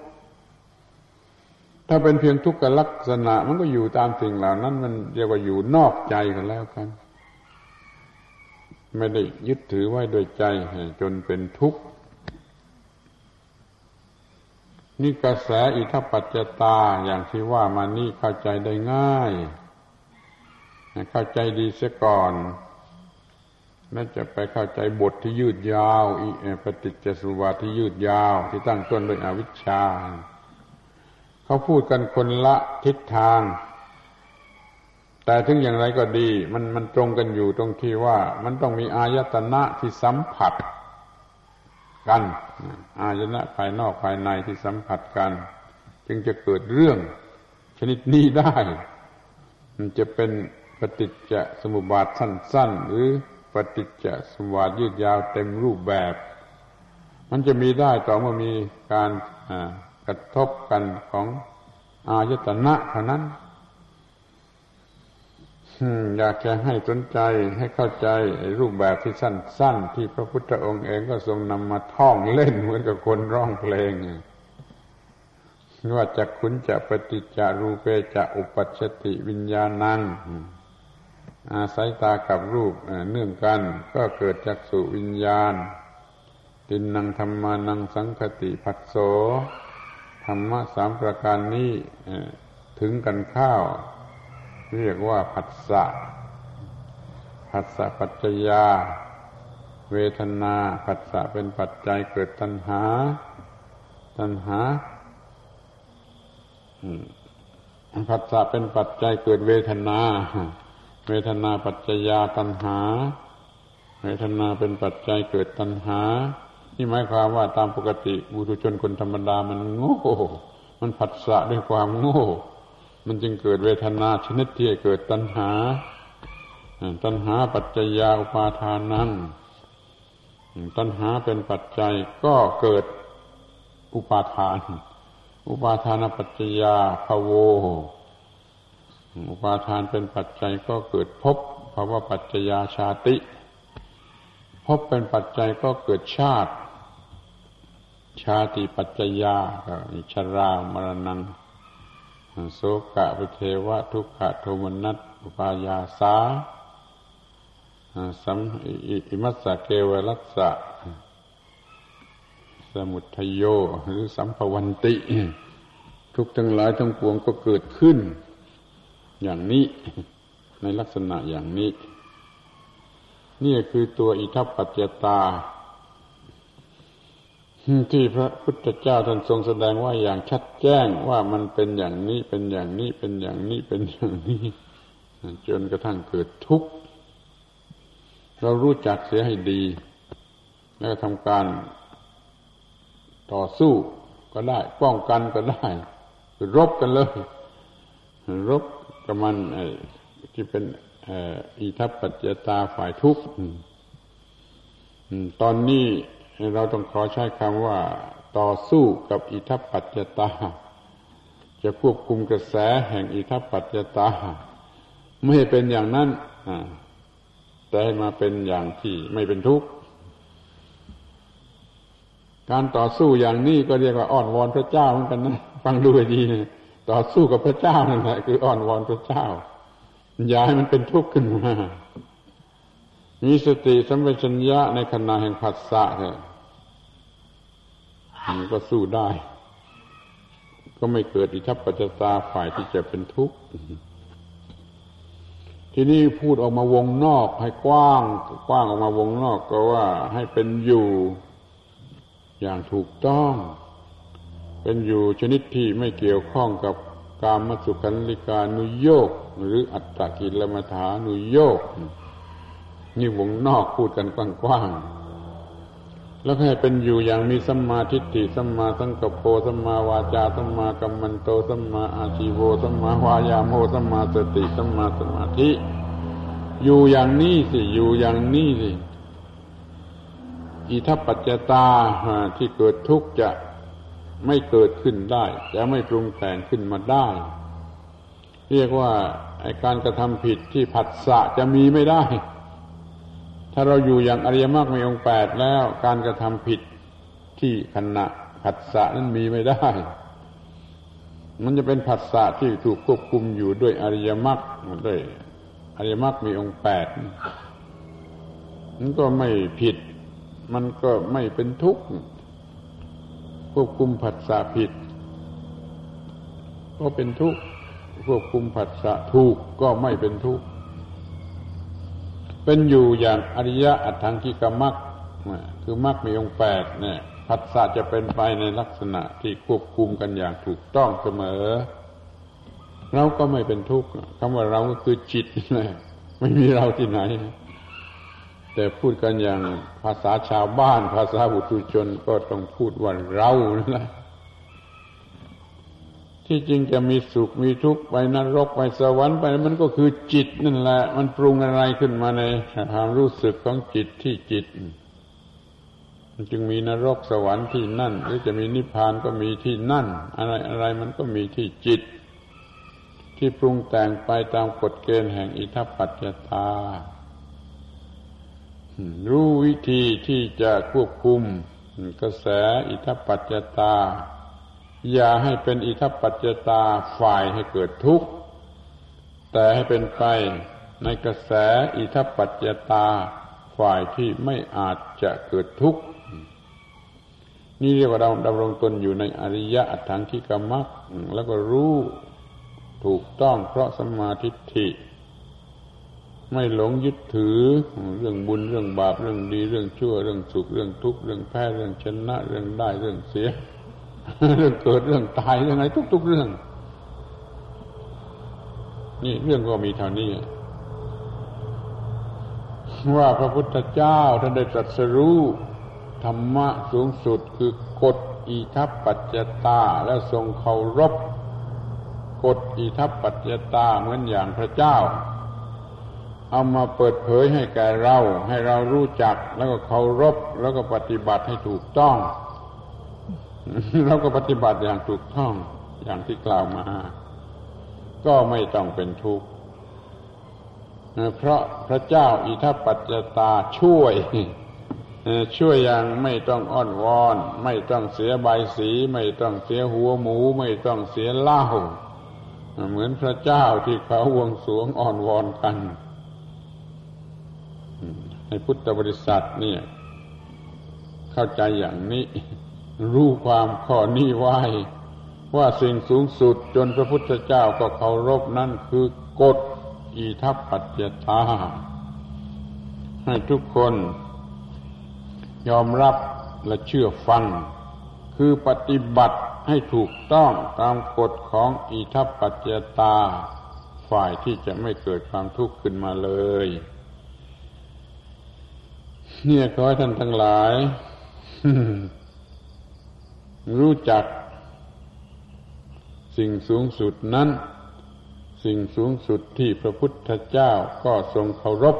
ถ้าเป็นเพียงทุกขลักษณะ มันก็อยู่ตามสิ่งเหล่านั้น มันเรียกว่าอยู่นอกใจกันแล้วกัน ไม่ได้ยึดถือไว้โดยใจจนเป็นทุกข์นี่กระแสอิทัปปัจจตาอย่างที่ว่ามานี่เข้าใจได้ง่าย เข้าใจดีเสียก่อนน่าจะไปเข้าใจบทที่ยืดยาวอีปฏิจจสุบาทที่ยืดยาว ที่ตั้งต้นด้วยอวิชชา เขาพูดกันคนละทิศทาง แต่ถึงอย่างไรก็ดี มันมันตรงกันอยู่ตรงที่ว่า มันต้องมีอายตนะที่สัมผัสกันอายตนะภายนอกภายในที่สัมผัสกัน จึงจะเกิดเรื่องชนิดนี้ได้ มันจะเป็นปฏิจจสมุปบาทสั้น ๆ หรือปฏิจจสมุปบาทยืดยาวเต็มรูปแบบ มันจะมีได้ต่อเมื่อมีการ กระทบกันของอายตนะเท่านั้นอยากจะให้สนใจให้เข้าใจรูปแบบที่สั้น ๆ ที่พระพุทธองค์เองก็ทรงนำมาท่องเล่นเหมือนกับคนร้องเพลงว่าจะคุณจะปฏิจจารูเปจะอุปัชติวิญญาณังอาศัยตากับรูปเนื่องกันก็เกิดจากสุวิญญาณตินนังธรรมานังสังคติผัสโส รรมะสามประการนี้ถึงกันข้าว เรียกว่าผัสสะผัสสะปัจจยา เวทนาผัสสะเป็นปัจจัยเกิดตัณหา ตัณหาผัสสะเป็นปัจจัยเกิดเวทนา เวทนาปัจจยาตัณหา เวทนาเป็นปัจจัยเกิดตัณหา นี่หมายความว่าตามปกติบุตุชนคนธรรมดามันโง่ มันผัสสะด้วยความโง่ มันจึงเกิดเวทนาชนิดที่เกิดตัณหา ตัณหาปัจจยาอุปาทานังตัณหาเป็นปัจจัยก็เกิดอุปาทาน อุปาทานปัจจยาภโวอุปาทานเป็นปัจจัยก็เกิดพบเพราะว่าปัจจยาชาติพบเป็นปัจจัยก็เกิดชาติ ชาติปัจจยาชรามรณังโสกะปเทวะทุกขะโทมนัสอุปายาสาสัมอิมัสสะเกวรัสสะสมุทโยหรือสัมภวันติ ทุกทั้งหลายทั้งปวงก็เกิดขึ้น อย่างนี้ในลักษณะอย่างนี้ นี่คือตัวอิทัปปัจจตา ที่พระพุทธเจ้าท่านทรงแสดงว่าอย่างชัดแจ้งว่ามันเป็นอย่างนี้เป็นอย่างนี้เป็นอย่างนี้เป็นอย่างนี้จนกระทั่งเกิดทุกข์เรารู้จักเสียให้ดี แล้วทำการต่อสู้ก็ได้ ป้องกันก็ได้ รบกันเลย รบกับมันที่เป็นอิทัปปัจจตาฝ่ายทุกข์ตอนนี้ เราต้องขอใช้คำว่าต่อสู้กับอิทัปปัจจตา จะควบคุมกระแสแห่งอิทัปปัจจตา ไม่ให้เป็นอย่างนั้นแต่ให้มาเป็นอย่างที่ไม่เป็นทุกข์การต่อสู้อย่างนี้ก็เรียกว่าอ้อนวอนพระเจ้าเหมือนกันนะฟังดูให้ดีต่อสู้กับพระเจ้านั่นแหละคืออ้อนวอนพระเจ้าอย่าให้มันเป็นทุกข์ขึ้นมามีสติสัมปชัญญะในขณะแห่งผัสสะเถอะ มันก็สู้ได้ ก็ไม่เกิดอิทัปปัจจตาฝ่ายที่จะเป็นทุกข์ที่นี่พูดออกมาวงนอกให้กว้าง กว้างออกมาวงนอกก็ว่าให้เป็นอยู่ อย่างถูกต้อง เป็นอยู่ชนิดที่ไม่เกี่ยวข้องกับการมสุขันลิกานุโยกหรืออัตตกิลมัฐานุโยกนี่วงนอกพูดกันกว้างๆ แล้วให้เป็นอยู่อย่างมีสัมมาทิฏฐิสัมมาสังกปรสัมมาวาจาสัมมากัมมันโตสัมมาอาชีโวสัมมาวายาโมสัมมาสติสัมมาสมาธิ อยู่อย่างนี้สิอยู่อย่างนี้สิอิทัปปัจจตาที่เกิดทุกข์จะไม่เกิดขึ้นได้ จะไม่ปรุงแต่งขึ้นมาได้ เรียกว่าไอการกระทำผิดที่ผัสสะจะมีไม่ได้ ถ้าเราอยู่อย่างอริยมรรคมีองค์แปดแล้วการกระทำผิดที่ขณะผัสสะนั้นมีไม่ได้ มันจะเป็นผัสสะที่ถูกควบคุมอยู่ด้วยอริยมรรคด้วยอริยมรรคมีองค์แปดมันก็ไม่ผิด มันก็ไม่เป็นทุกข์ควบคุมผัสสะผิด ก็เป็นทุกข์ควบคุมผัสสะถูกก็ไม่เป็นทุกข์ เป็นอยู่อย่างอริยะอัตถังกิกมักคือมักมีองค์แปดเนี่ยผัสสะจะเป็นไปในลักษณะที่ควบคุมกันอย่างถูกต้องเสมอ เราก็ไม่เป็นทุกข์คำว่าเราก็คือจิตเลยไม่มีเราที่ไหน แต่พูดกันอย่างภาษาชาวบ้าน ภาษาบุตรชนก็ต้องพูดว่าเรานั่นแหละ ที่จริงจะมีสุขมีทุกข์ไปนรกไปสวรรค์ไปมันก็คือจิตนั่นแหละ มันปรุงอะไรขึ้นมาในความรู้สึกของจิตที่จิต มันจึงมีนรกสวรรค์ที่นั่น หรือจะมีนิพพานก็มีที่นั่น อะไรอะไรมันก็มีที่จิต ที่ปรุงแต่งไปตามกฎเกณฑ์แห่งอิทัปปัจจตา รู้วิธีที่จะควบคุมกระแสอิทัปปัจจตา อย่าให้เป็นอิทัปปัจจตาฝ่ายให้เกิดทุกข์ แต่ให้เป็นไปในกระแสอิทัปปัจจตาฝ่ายที่ไม่อาจจะเกิดทุกข์ นี่เรียกว่าเราดำรงตนอยู่ในอริยะอัตถังคิกามักแล้วก็รู้ถูกต้องเพราะสมาธิิไม่หลงยึดถือเรื่องบุญเรื่องบาปเรื่องดีเรื่องชั่วเรื่องสุขเรื่องทุกข์เรื่องแพ้เรื่องชนะเรื่องได้เรื่องเสีย เรื่องเกิดเรื่องตายเรื่องอะไรทุก ๆ เรื่อง นี่เรื่องก็มีเท่านี้ว่าพระพุทธเจ้าท่านได้ตรัสรู้ธรรมะสูงสุดคือกฎอีทัปปัจจตาและทรงเคารพกฎอีทัปปัจจตาเหมือนอย่างพระเจ้า เอามาเปิดเผยให้แก่เรา ให้เรารู้จักแล้วก็เคารพแล้วก็ปฏิบัติให้ถูกต้อง แล้วก็ปฏิบัติอย่างถูกต้องอย่างที่กล่าวมา ก็ไม่ต้องเป็นทุกข์เพราะพระเจ้าอิทัปปัจจตาช่วย ช่วยอย่างไม่ต้องอ้อนวอน ไม่ต้องเสียใบสี ไม่ต้องเสียหัวหมู ไม่ต้องเสียเหล้าเหมือนพระเจ้าที่เขาวงสวงอ่อนวอนกันให้พุทธบริษัทเนี่ย เข้าใจอย่างนี้ รู้ความข้อนี้ไว้ ว่าสิ่งสูงสุดจนพระพุทธเจ้าก็เคารพนั่นคือกฎอีทัปปัจจตาให้ทุกคนยอมรับและเชื่อฟัง คือปฏิบัติให้ถูกต้องตามกฎของอีทัปปัจจตา ฝ่ายที่จะไม่เกิดความทุกข์ขึ้นมาเลย เนี่ยขอให้ท่านทั้งหลาย รู้จัก สิ่งสูงสุดนั้น สิ่งสูงสุดที่พระพุทธเจ้าก็ทรงเคารพ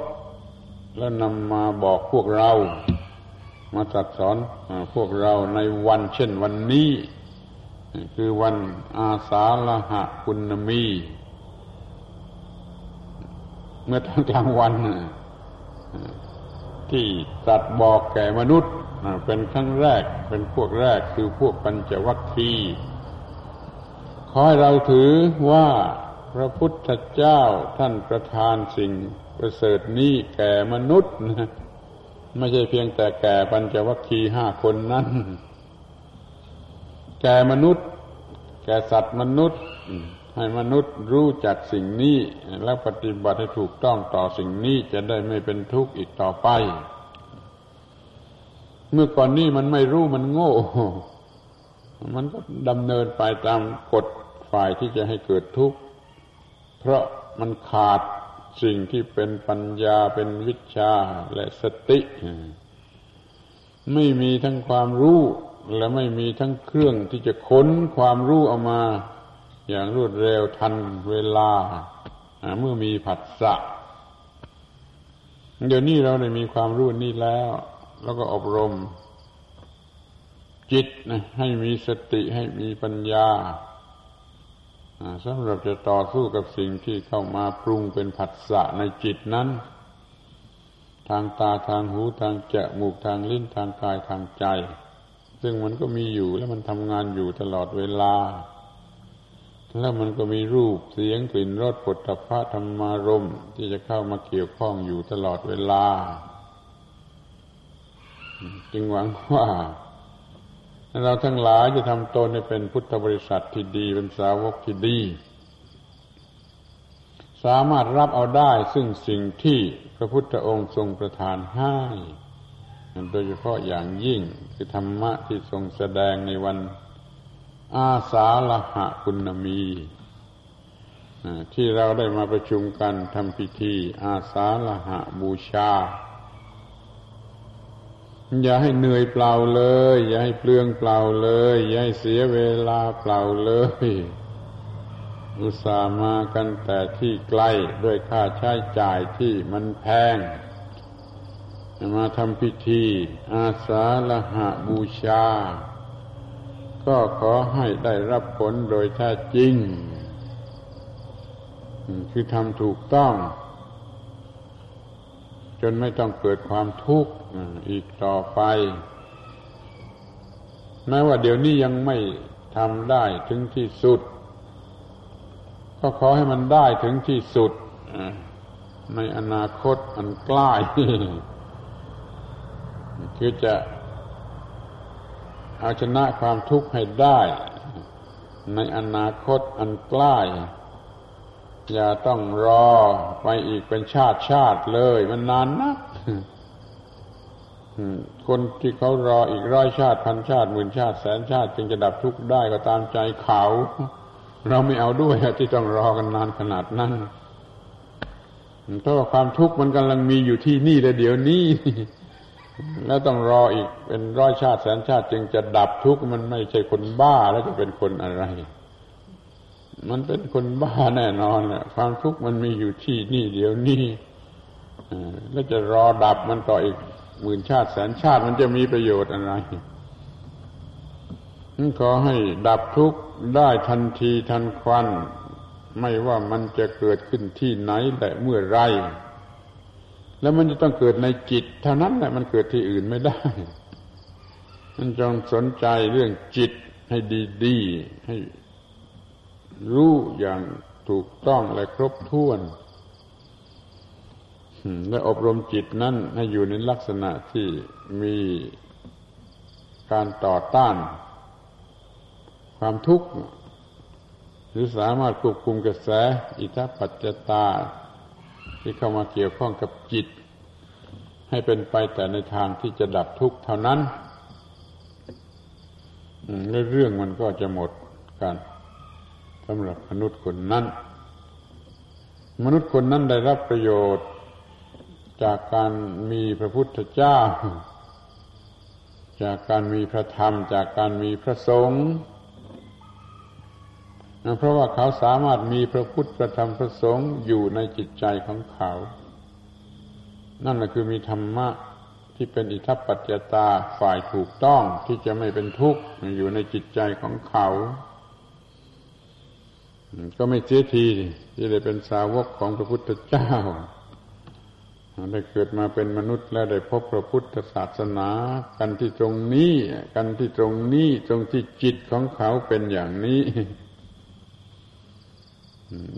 และนำมาบอกพวกเรา มาตรัสสอนพวกเราในวันเช่นวันนี้ คือวันอาสาฬหะคุณมี เมื่อตอนกลางวันที่ตัดบอกแก่มนุษย์ เป็นครั้งแรกเป็นพวกแรกคือพวกปัญจวัคคีย์ขอให้เราถือว่าพระพุทธเจ้าท่านประทานสิ่งประเสริฐนี้แก่มนุษย์นะไม่ใช่เพียงแต่แก่ปัญจวัคคีย์ห้าคนนั้น แก่มนุษย์ แก่สัตว์มนุษย์ ให้มนุษย์รู้จักสิ่งนี้ แล้วปฏิบัติให้ถูกต้องต่อสิ่งนี้จะได้ไม่เป็นทุกข์อีกต่อไป เมื่อก่อนนี้มันไม่รู้มันโง่ มันก็ดำเนินไปตามกฎฝ่ายที่จะให้เกิดทุกข์ เพราะมันขาดสิ่งที่เป็นปัญญาเป็นวิชาและสติ ไม่มีทั้งความรู้และไม่มีทั้งเครื่องที่จะค้นความรู้ออกมา อย่างรวดเร็วทันเวลา เมื่อมีผัสสะ เดี๋ยวนี้เราได้มีความรู้นี่แล้ว แล้วก็อบรม จิตนะให้มีสติให้มีปัญญาสำหรับจะต่อสู้กับสิ่งที่เข้ามาปรุงเป็นผัสสะในจิตนั้น ทางตาทางหูทางจมูกทางลิ้นทางกายทางใจ ซึ่งมันก็มีอยู่และมันทำงานอยู่ตลอดเวลา แล้วมันก็มีรูปเสียงกลิ่นรสผลตภะธรรมารมที่จะเข้ามาเกี่ยวข้องอยู่ตลอดเวลา จึงหวังว่าเราทั้งหลายจะทำตนให้เป็นพุทธบริษัทที่ดีเป็นสาวกที่ดี สามารถรับเอาได้ซึ่งสิ่งที่พระพุทธองค์ทรงประทานให้โดยเฉพาะอย่างยิ่งคือธรรมะที่ทรงแสดงในวันอาสาฬหะคุณมีที่เราได้มาประชุมกันทำพิธีอาสาฬหะบูชา อย่าให้เหนื่อยเปล่าเลย อย่าให้เปลืองเปล่าเลย อย่าให้เสียเวลาเปล่าเลย อุตส่าห์มากันแต่ที่ใกล้ด้วยค่าใช้จ่ายที่มันแพง มาทำพิธี อาสาละหะบูชา ก็ขอให้ได้รับผลโดยแท้จริง คือทำถูกต้อง จนไม่ต้องเกิดความทุกข์อีกต่อไปแม้ว่าเดี๋ยวนี้ยังไม่ทำได้ถึงที่สุด ก็ขอให้มันได้ถึงที่สุดในอนาคตอันใกล้คือจะเอาชนะความทุกข์ให้ได้ ในอนาคตอันใกล้ อย่าต้องรอไปอีกเป็นชาติชาติเลย มันนานนะคนที่เขารออีกร้อยชาติพันชาติหมื่นชาติแสนชาติจึงจะดับทุกข์ได้ก็ตามใจเขา เราไม่เอาด้วยที่ต้องรอกันนานขนาดนั้นเพราะว่าความทุกข์มันกำลังมีอยู่ที่นี่และเดี๋ยวนี้ แล้วต้องรออีกเป็นร้อยชาติแสนชาติ จึงจะดับทุกข์มันไม่ใช่คนบ้าแล้วจะเป็นคนอะไร มันเป็นคนบ้าแน่นอนแหละความทุกข์มันมีอยู่ที่นี่เดี๋ยวนี้แล้วจะรอดับมันต่ออีกหมื่นชาติแสนชาติมันจะมีประโยชน์อะไรขอให้ดับทุกข์ได้ทันทีทันควัน ไม่ว่ามันจะเกิดขึ้นที่ไหนแต่เมื่อไร แล้วมันจะต้องเกิดในจิต เท่านั้นแหละมันเกิดที่อื่นไม่ได้มันจงสนใจเรื่องจิตให้ดี ๆ ให้ รู้อย่างถูกต้องและครบถ้วน และอบรมจิตนั้นให้อยู่ในลักษณะที่มีการต่อต้าน ความทุกข์ หรือสามารถควบคุมกระแส อิทธปัจจตา ที่เข้ามาเกี่ยวข้องกับจิต ให้เป็นไปแต่ในทางที่จะดับทุกข์เท่านั้นเรื่องมันก็จะหมดกัน สำหรับมนุษย์คนนั้น มนุษย์คนนั้นได้รับประโยชน์จากการมีพระพุทธเจ้า จากการมีพระธรรม จากการมีพระสงฆ์เพราะว่าเขาสามารถมีพระพุทธพระธรรมพระสงฆ์อยู่ในจิตใจของเขา นั่นแหละคือมีธรรมะที่เป็นอิทัปปัจจตาฝ่ายถูกต้องที่จะไม่เป็นทุกข์อยู่ในจิตใจของเขา ก็ไม่เสียทีที่ได้เป็นสาวกของพระพุทธเจ้าได้เกิดมาเป็นมนุษย์แล้วได้พบพระพุทธศาสนา กันที่ตรงนี้ กันที่ตรงนี้ตรงที่จิตของเขาเป็นอย่างนี้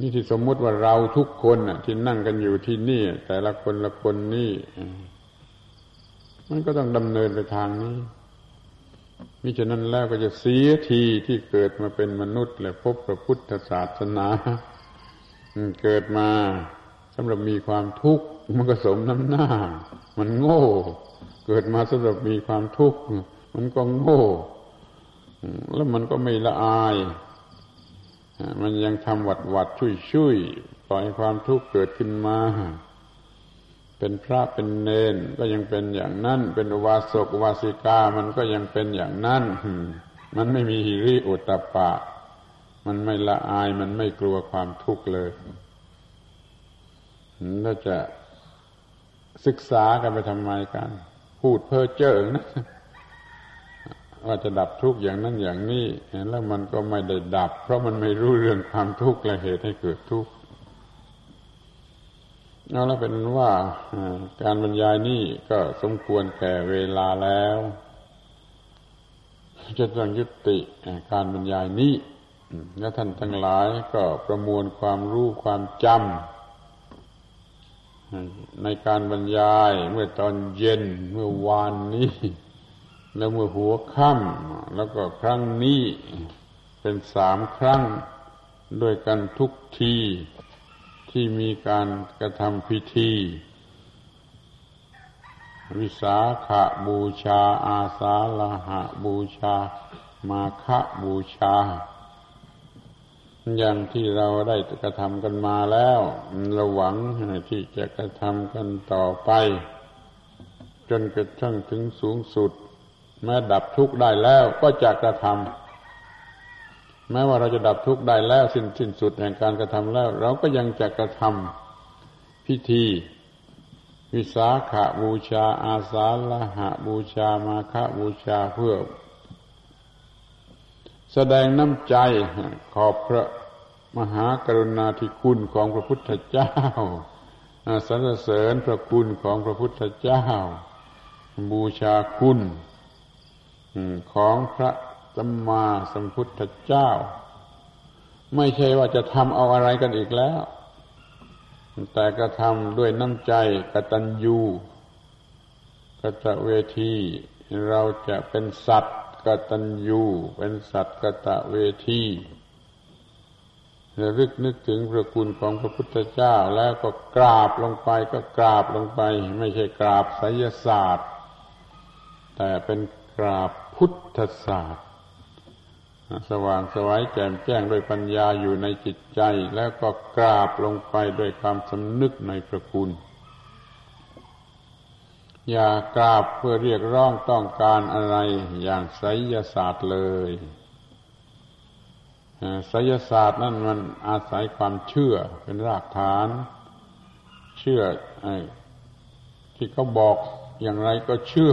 นี่ที่สมมุติว่าเราทุกคนที่นั่งกันอยู่ที่นี่ แต่ละคนละคนนี่มันก็ต้องดำเนินไปทางนี้ มิฉะนั้นแล้วก็จะเสียทีที่เกิดมาเป็นมนุษย์ และพบพระพุทธศาสนาเกิดมาสำหรับมีความทุกข์มันก็สมน้ำหน้า มันโง่ เกิดมาสำหรับมีความทุกข์มันก็โง่ แล้วมันก็ไม่ละอาย มันยังทำหวัดหวัดช่วยช่วยปล่อยความทุกข์เกิดขึ้นมา เป็นพระเป็นเนนก็ยังเป็นอย่างนั้น เป็นอุบาสกอุบาสิกามันก็ยังเป็นอย่างนั้นมันไม่มีหิริอุตปะ มันไม่ละอายมันไม่กลัวความทุกข์เลยเราจะศึกษากันไปทำไมกัน พูดเพ้อเจ้อนะว่าจะดับทุกข์อย่างนั้นอย่างนี้แล้วมันก็ไม่ได้ดับ เพราะมันไม่รู้เรื่องความทุกข์และเหตุให้เกิดทุกข์ เอาแล้วเป็นว่าการบรรยายนี้ก็สมควรแก่เวลาแล้ว จะต้องยุติการบรรยายนี้และท่านทั้งหลายก็ประมวลความรู้ความจำในการบรรยายเมื่อตอนเย็นเมื่อวานนี้ แล้วเมื่อหัวค่ำแล้วก็ครั้งนี้เป็นสามครั้งด้วยกันทุกที ที่มีการกระทำพิธี วิสาขบูชา อาสาลหะบูชา มาฆบูชา อย่างที่เราได้กระทำกันมาแล้วเราหวังที่จะกระทำกันต่อไป จนกระทั่งถึงสูงสุด แม้ดับทุกข์ได้แล้วก็จะกระทำ แม้ว่าเราจะดับทุกข์ได้แล้วสิ้นสิ้นสุดแห่งการกระทำแล้ว เราก็ยังจะกระทำพิธี วิสาขาบูชา อาสาละหะบูชามาฆบูชาเพื่อ แสดงน้ำใจขอบพระมหากรุณาธิคุณของพระพุทธเจ้าสรรเสริญพระคุณของพระพุทธเจ้า บูชาคุณของพระ สัมมาสัมพุทธเจ้า ไม่ใช่ว่าจะทำเอาอะไรกันอีกแล้ว แต่กระทำด้วยน้ำใจกตัญญูกตเวที เราจะเป็นสัตว์กตัญญูเป็นสัตว์กตเวทีระลึกนึกถึงพระคุณของพระพุทธเจ้าแล้วก็กราบลงไปก็กราบลงไป ไม่ใช่กราบไสยศาสตร์ แต่เป็นกราบพุทธศาสตร์ สว่างสวัยแจ่มแจ้งด้วยปัญญาอยู่ในจิตใจ แล้วก็กราบลงไปด้วยความสำนึกในพระคุณ อย่ากราบเพื่อเรียกร้องต้องการอะไรอย่างไสยศาสตร์เลยไสยศาสตร์นั่นมันอาศัยความเชื่อเป็นรากฐาน เชื่อที่เขาบอกอย่างไรก็เชื่อ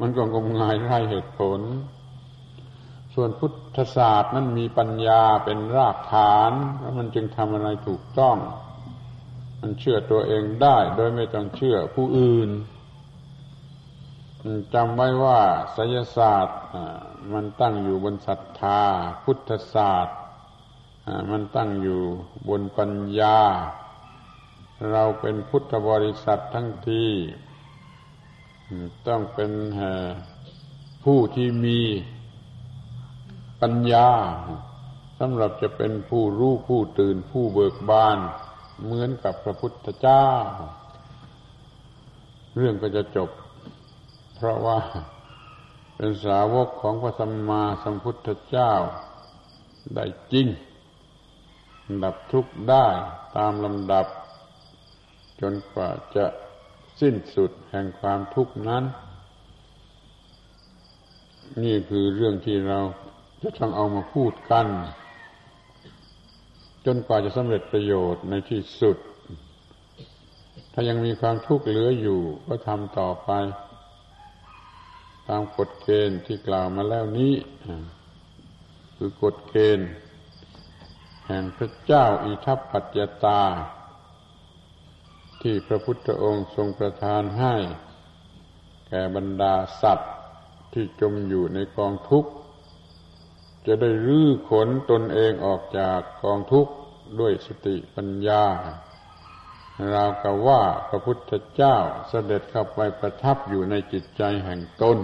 มันก็งมงายไร้เหตุผล ส่วนพุท ธศาสตร์นั้นมีปัญญาเป็นรากฐานแล้วมันจึงทำอะไรถูกต้อง มันเชื่อตัวเองได้โดยไม่ต้องเชื่อผู้อื่นจำไว้ว่าศยศาสตร์มันตั้งอยู่บนศรัทธา พุทธศาสตร์มันตั้งอยู่บนปัญญา เราเป็นพุทธบริษัททั้งทีต้องเป็นผู้ที่มี ปัญญาสำหรับจะเป็นผู้รู้ผู้ตื่นผู้เบิกบาน เหมือนกับพระพุทธเจ้า เรื่องก็จะจบ เพราะว่าเป็นสาวกของพระสัมมาสัมพุทธเจ้าได้จริง ดับทุกข์ได้ตามลำดับ จนกว่าจะสิ้นสุดแห่งความทุกข์นั้น นี่คือเรื่องที่เรา ต้องเอามาพูดกัน จนกว่าจะสำเร็จประโยชน์ในที่สุด ถ้ายังมีความทุกข์เหลืออยู่ก็ทำต่อไป ตามกฎเกณฑ์ที่กล่าวมาแล้วนี้ คือกฎเกณฑ์ แห่งพระเจ้าอิทัปปัจจตา ที่พระพุทธองค์ทรงประทานให้ แก่บรรดาสัตว์ที่จมอยู่ในกองทุกข์ จะได้รื้อขนตนเองออกจากกองทุกข์ด้วยสติปัญญาราวกับว่าพระพุทธเจ้าเสด็จเข้าไปประทับอยู่ในจิตใจแห่งตน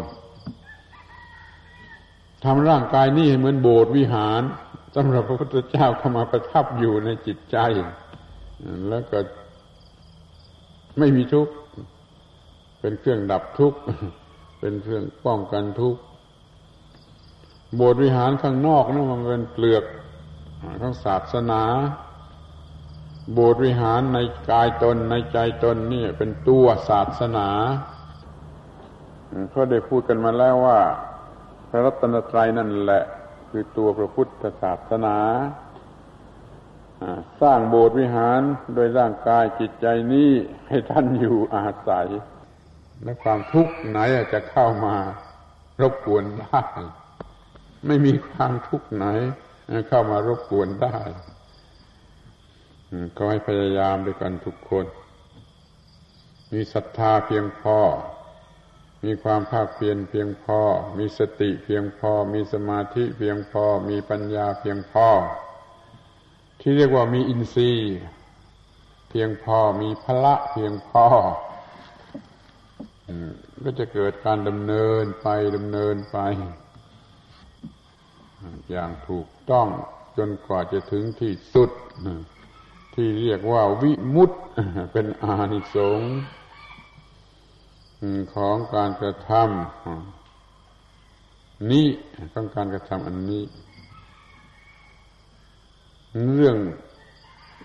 ทำร่างกายนี้ให้เหมือนโบสถ์วิหารสำหรับพระพุทธเจ้าเข้ามาประทับอยู่ในจิตใจ แล้วก็ไม่มีทุกข์เป็นเครื่องดับทุกข์เป็นเครื่องป้องกันทุกข์ โบสถ์วิหารข้างนอกนั่นมันเป็นเปลือกของศาสนา โบสถ์วิหารในกายตนในใจตนนี่เป็นตัวศาสนาเขาได้พูดกันมาแล้วว่า พระรัตนตรัยนั่นแหละ คือตัวพระพุทธศาสนาสร้างโบสถ์วิหารโดยร่างกายจิตใจนี้ให้ท่านอยู่อาศัย และความทุกข์ไหนจะเข้ามารบกวนได้ ไม่มีความทุกข์ไหน เข้ามารบกวนได้ก็ให้พยายามด้วยกันทุกคน มีศรัทธาเพียงพอ มีความภาคเพียรเพียงพอ มีสติเพียงพอ มีสมาธิเพียงพอ มีปัญญาเพียงพอ ที่เรียกว่ามีอินทรีย์ เพียงพอ มีพละเพียงพอก็จะเกิดการดำเนินไปดำเนินไป อย่างถูกต้องจนกว่าจะถึงที่สุด ที่เรียกว่าวิมุตเป็นอานิสงส์ของการกระทำนี้ของการกระทำอันนี้ เรื่อง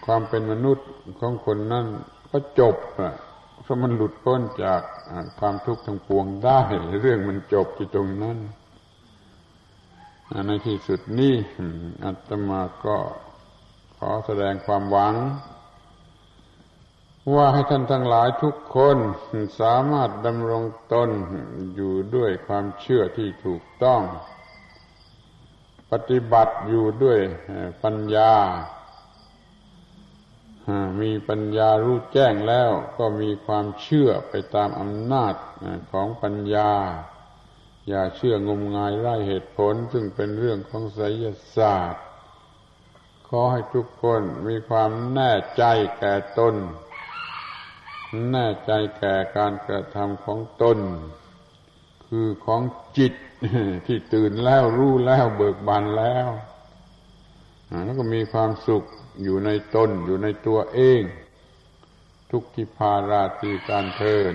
ความเป็นมนุษย์ของคนนั้นก็จบอะเพราะมันหลุดพ้นจากความทุกข์ทั้งปวงได้ เรื่องมันจบที่ตรงนั้น ในที่สุดนี้อาตมาก็ขอแสดงความหวัง ว่าให้ท่านทั้งหลายทุกคนสามารถดำรงตนอยู่ด้วยความเชื่อที่ถูกต้อง ปฏิบัติอยู่ด้วยปัญญา มีปัญญารู้แจ้งแล้วก็มีความเชื่อไปตามอำนาจของปัญญา อย่าเชื่องมงายไร้เหตุผล ซึ่งเป็นเรื่องของไสยศาสตร์ ขอให้ทุกคนมีความแน่ใจแก่ตน แน่ใจแก่การกระทำของตน คือของจิตที่ตื่นแล้วรู้แล้วเบิกบานแล้ว แล้วก็มีความสุขอยู่ในตนอยู่ในตัวเอง ทุกทิพาราตีการเทิน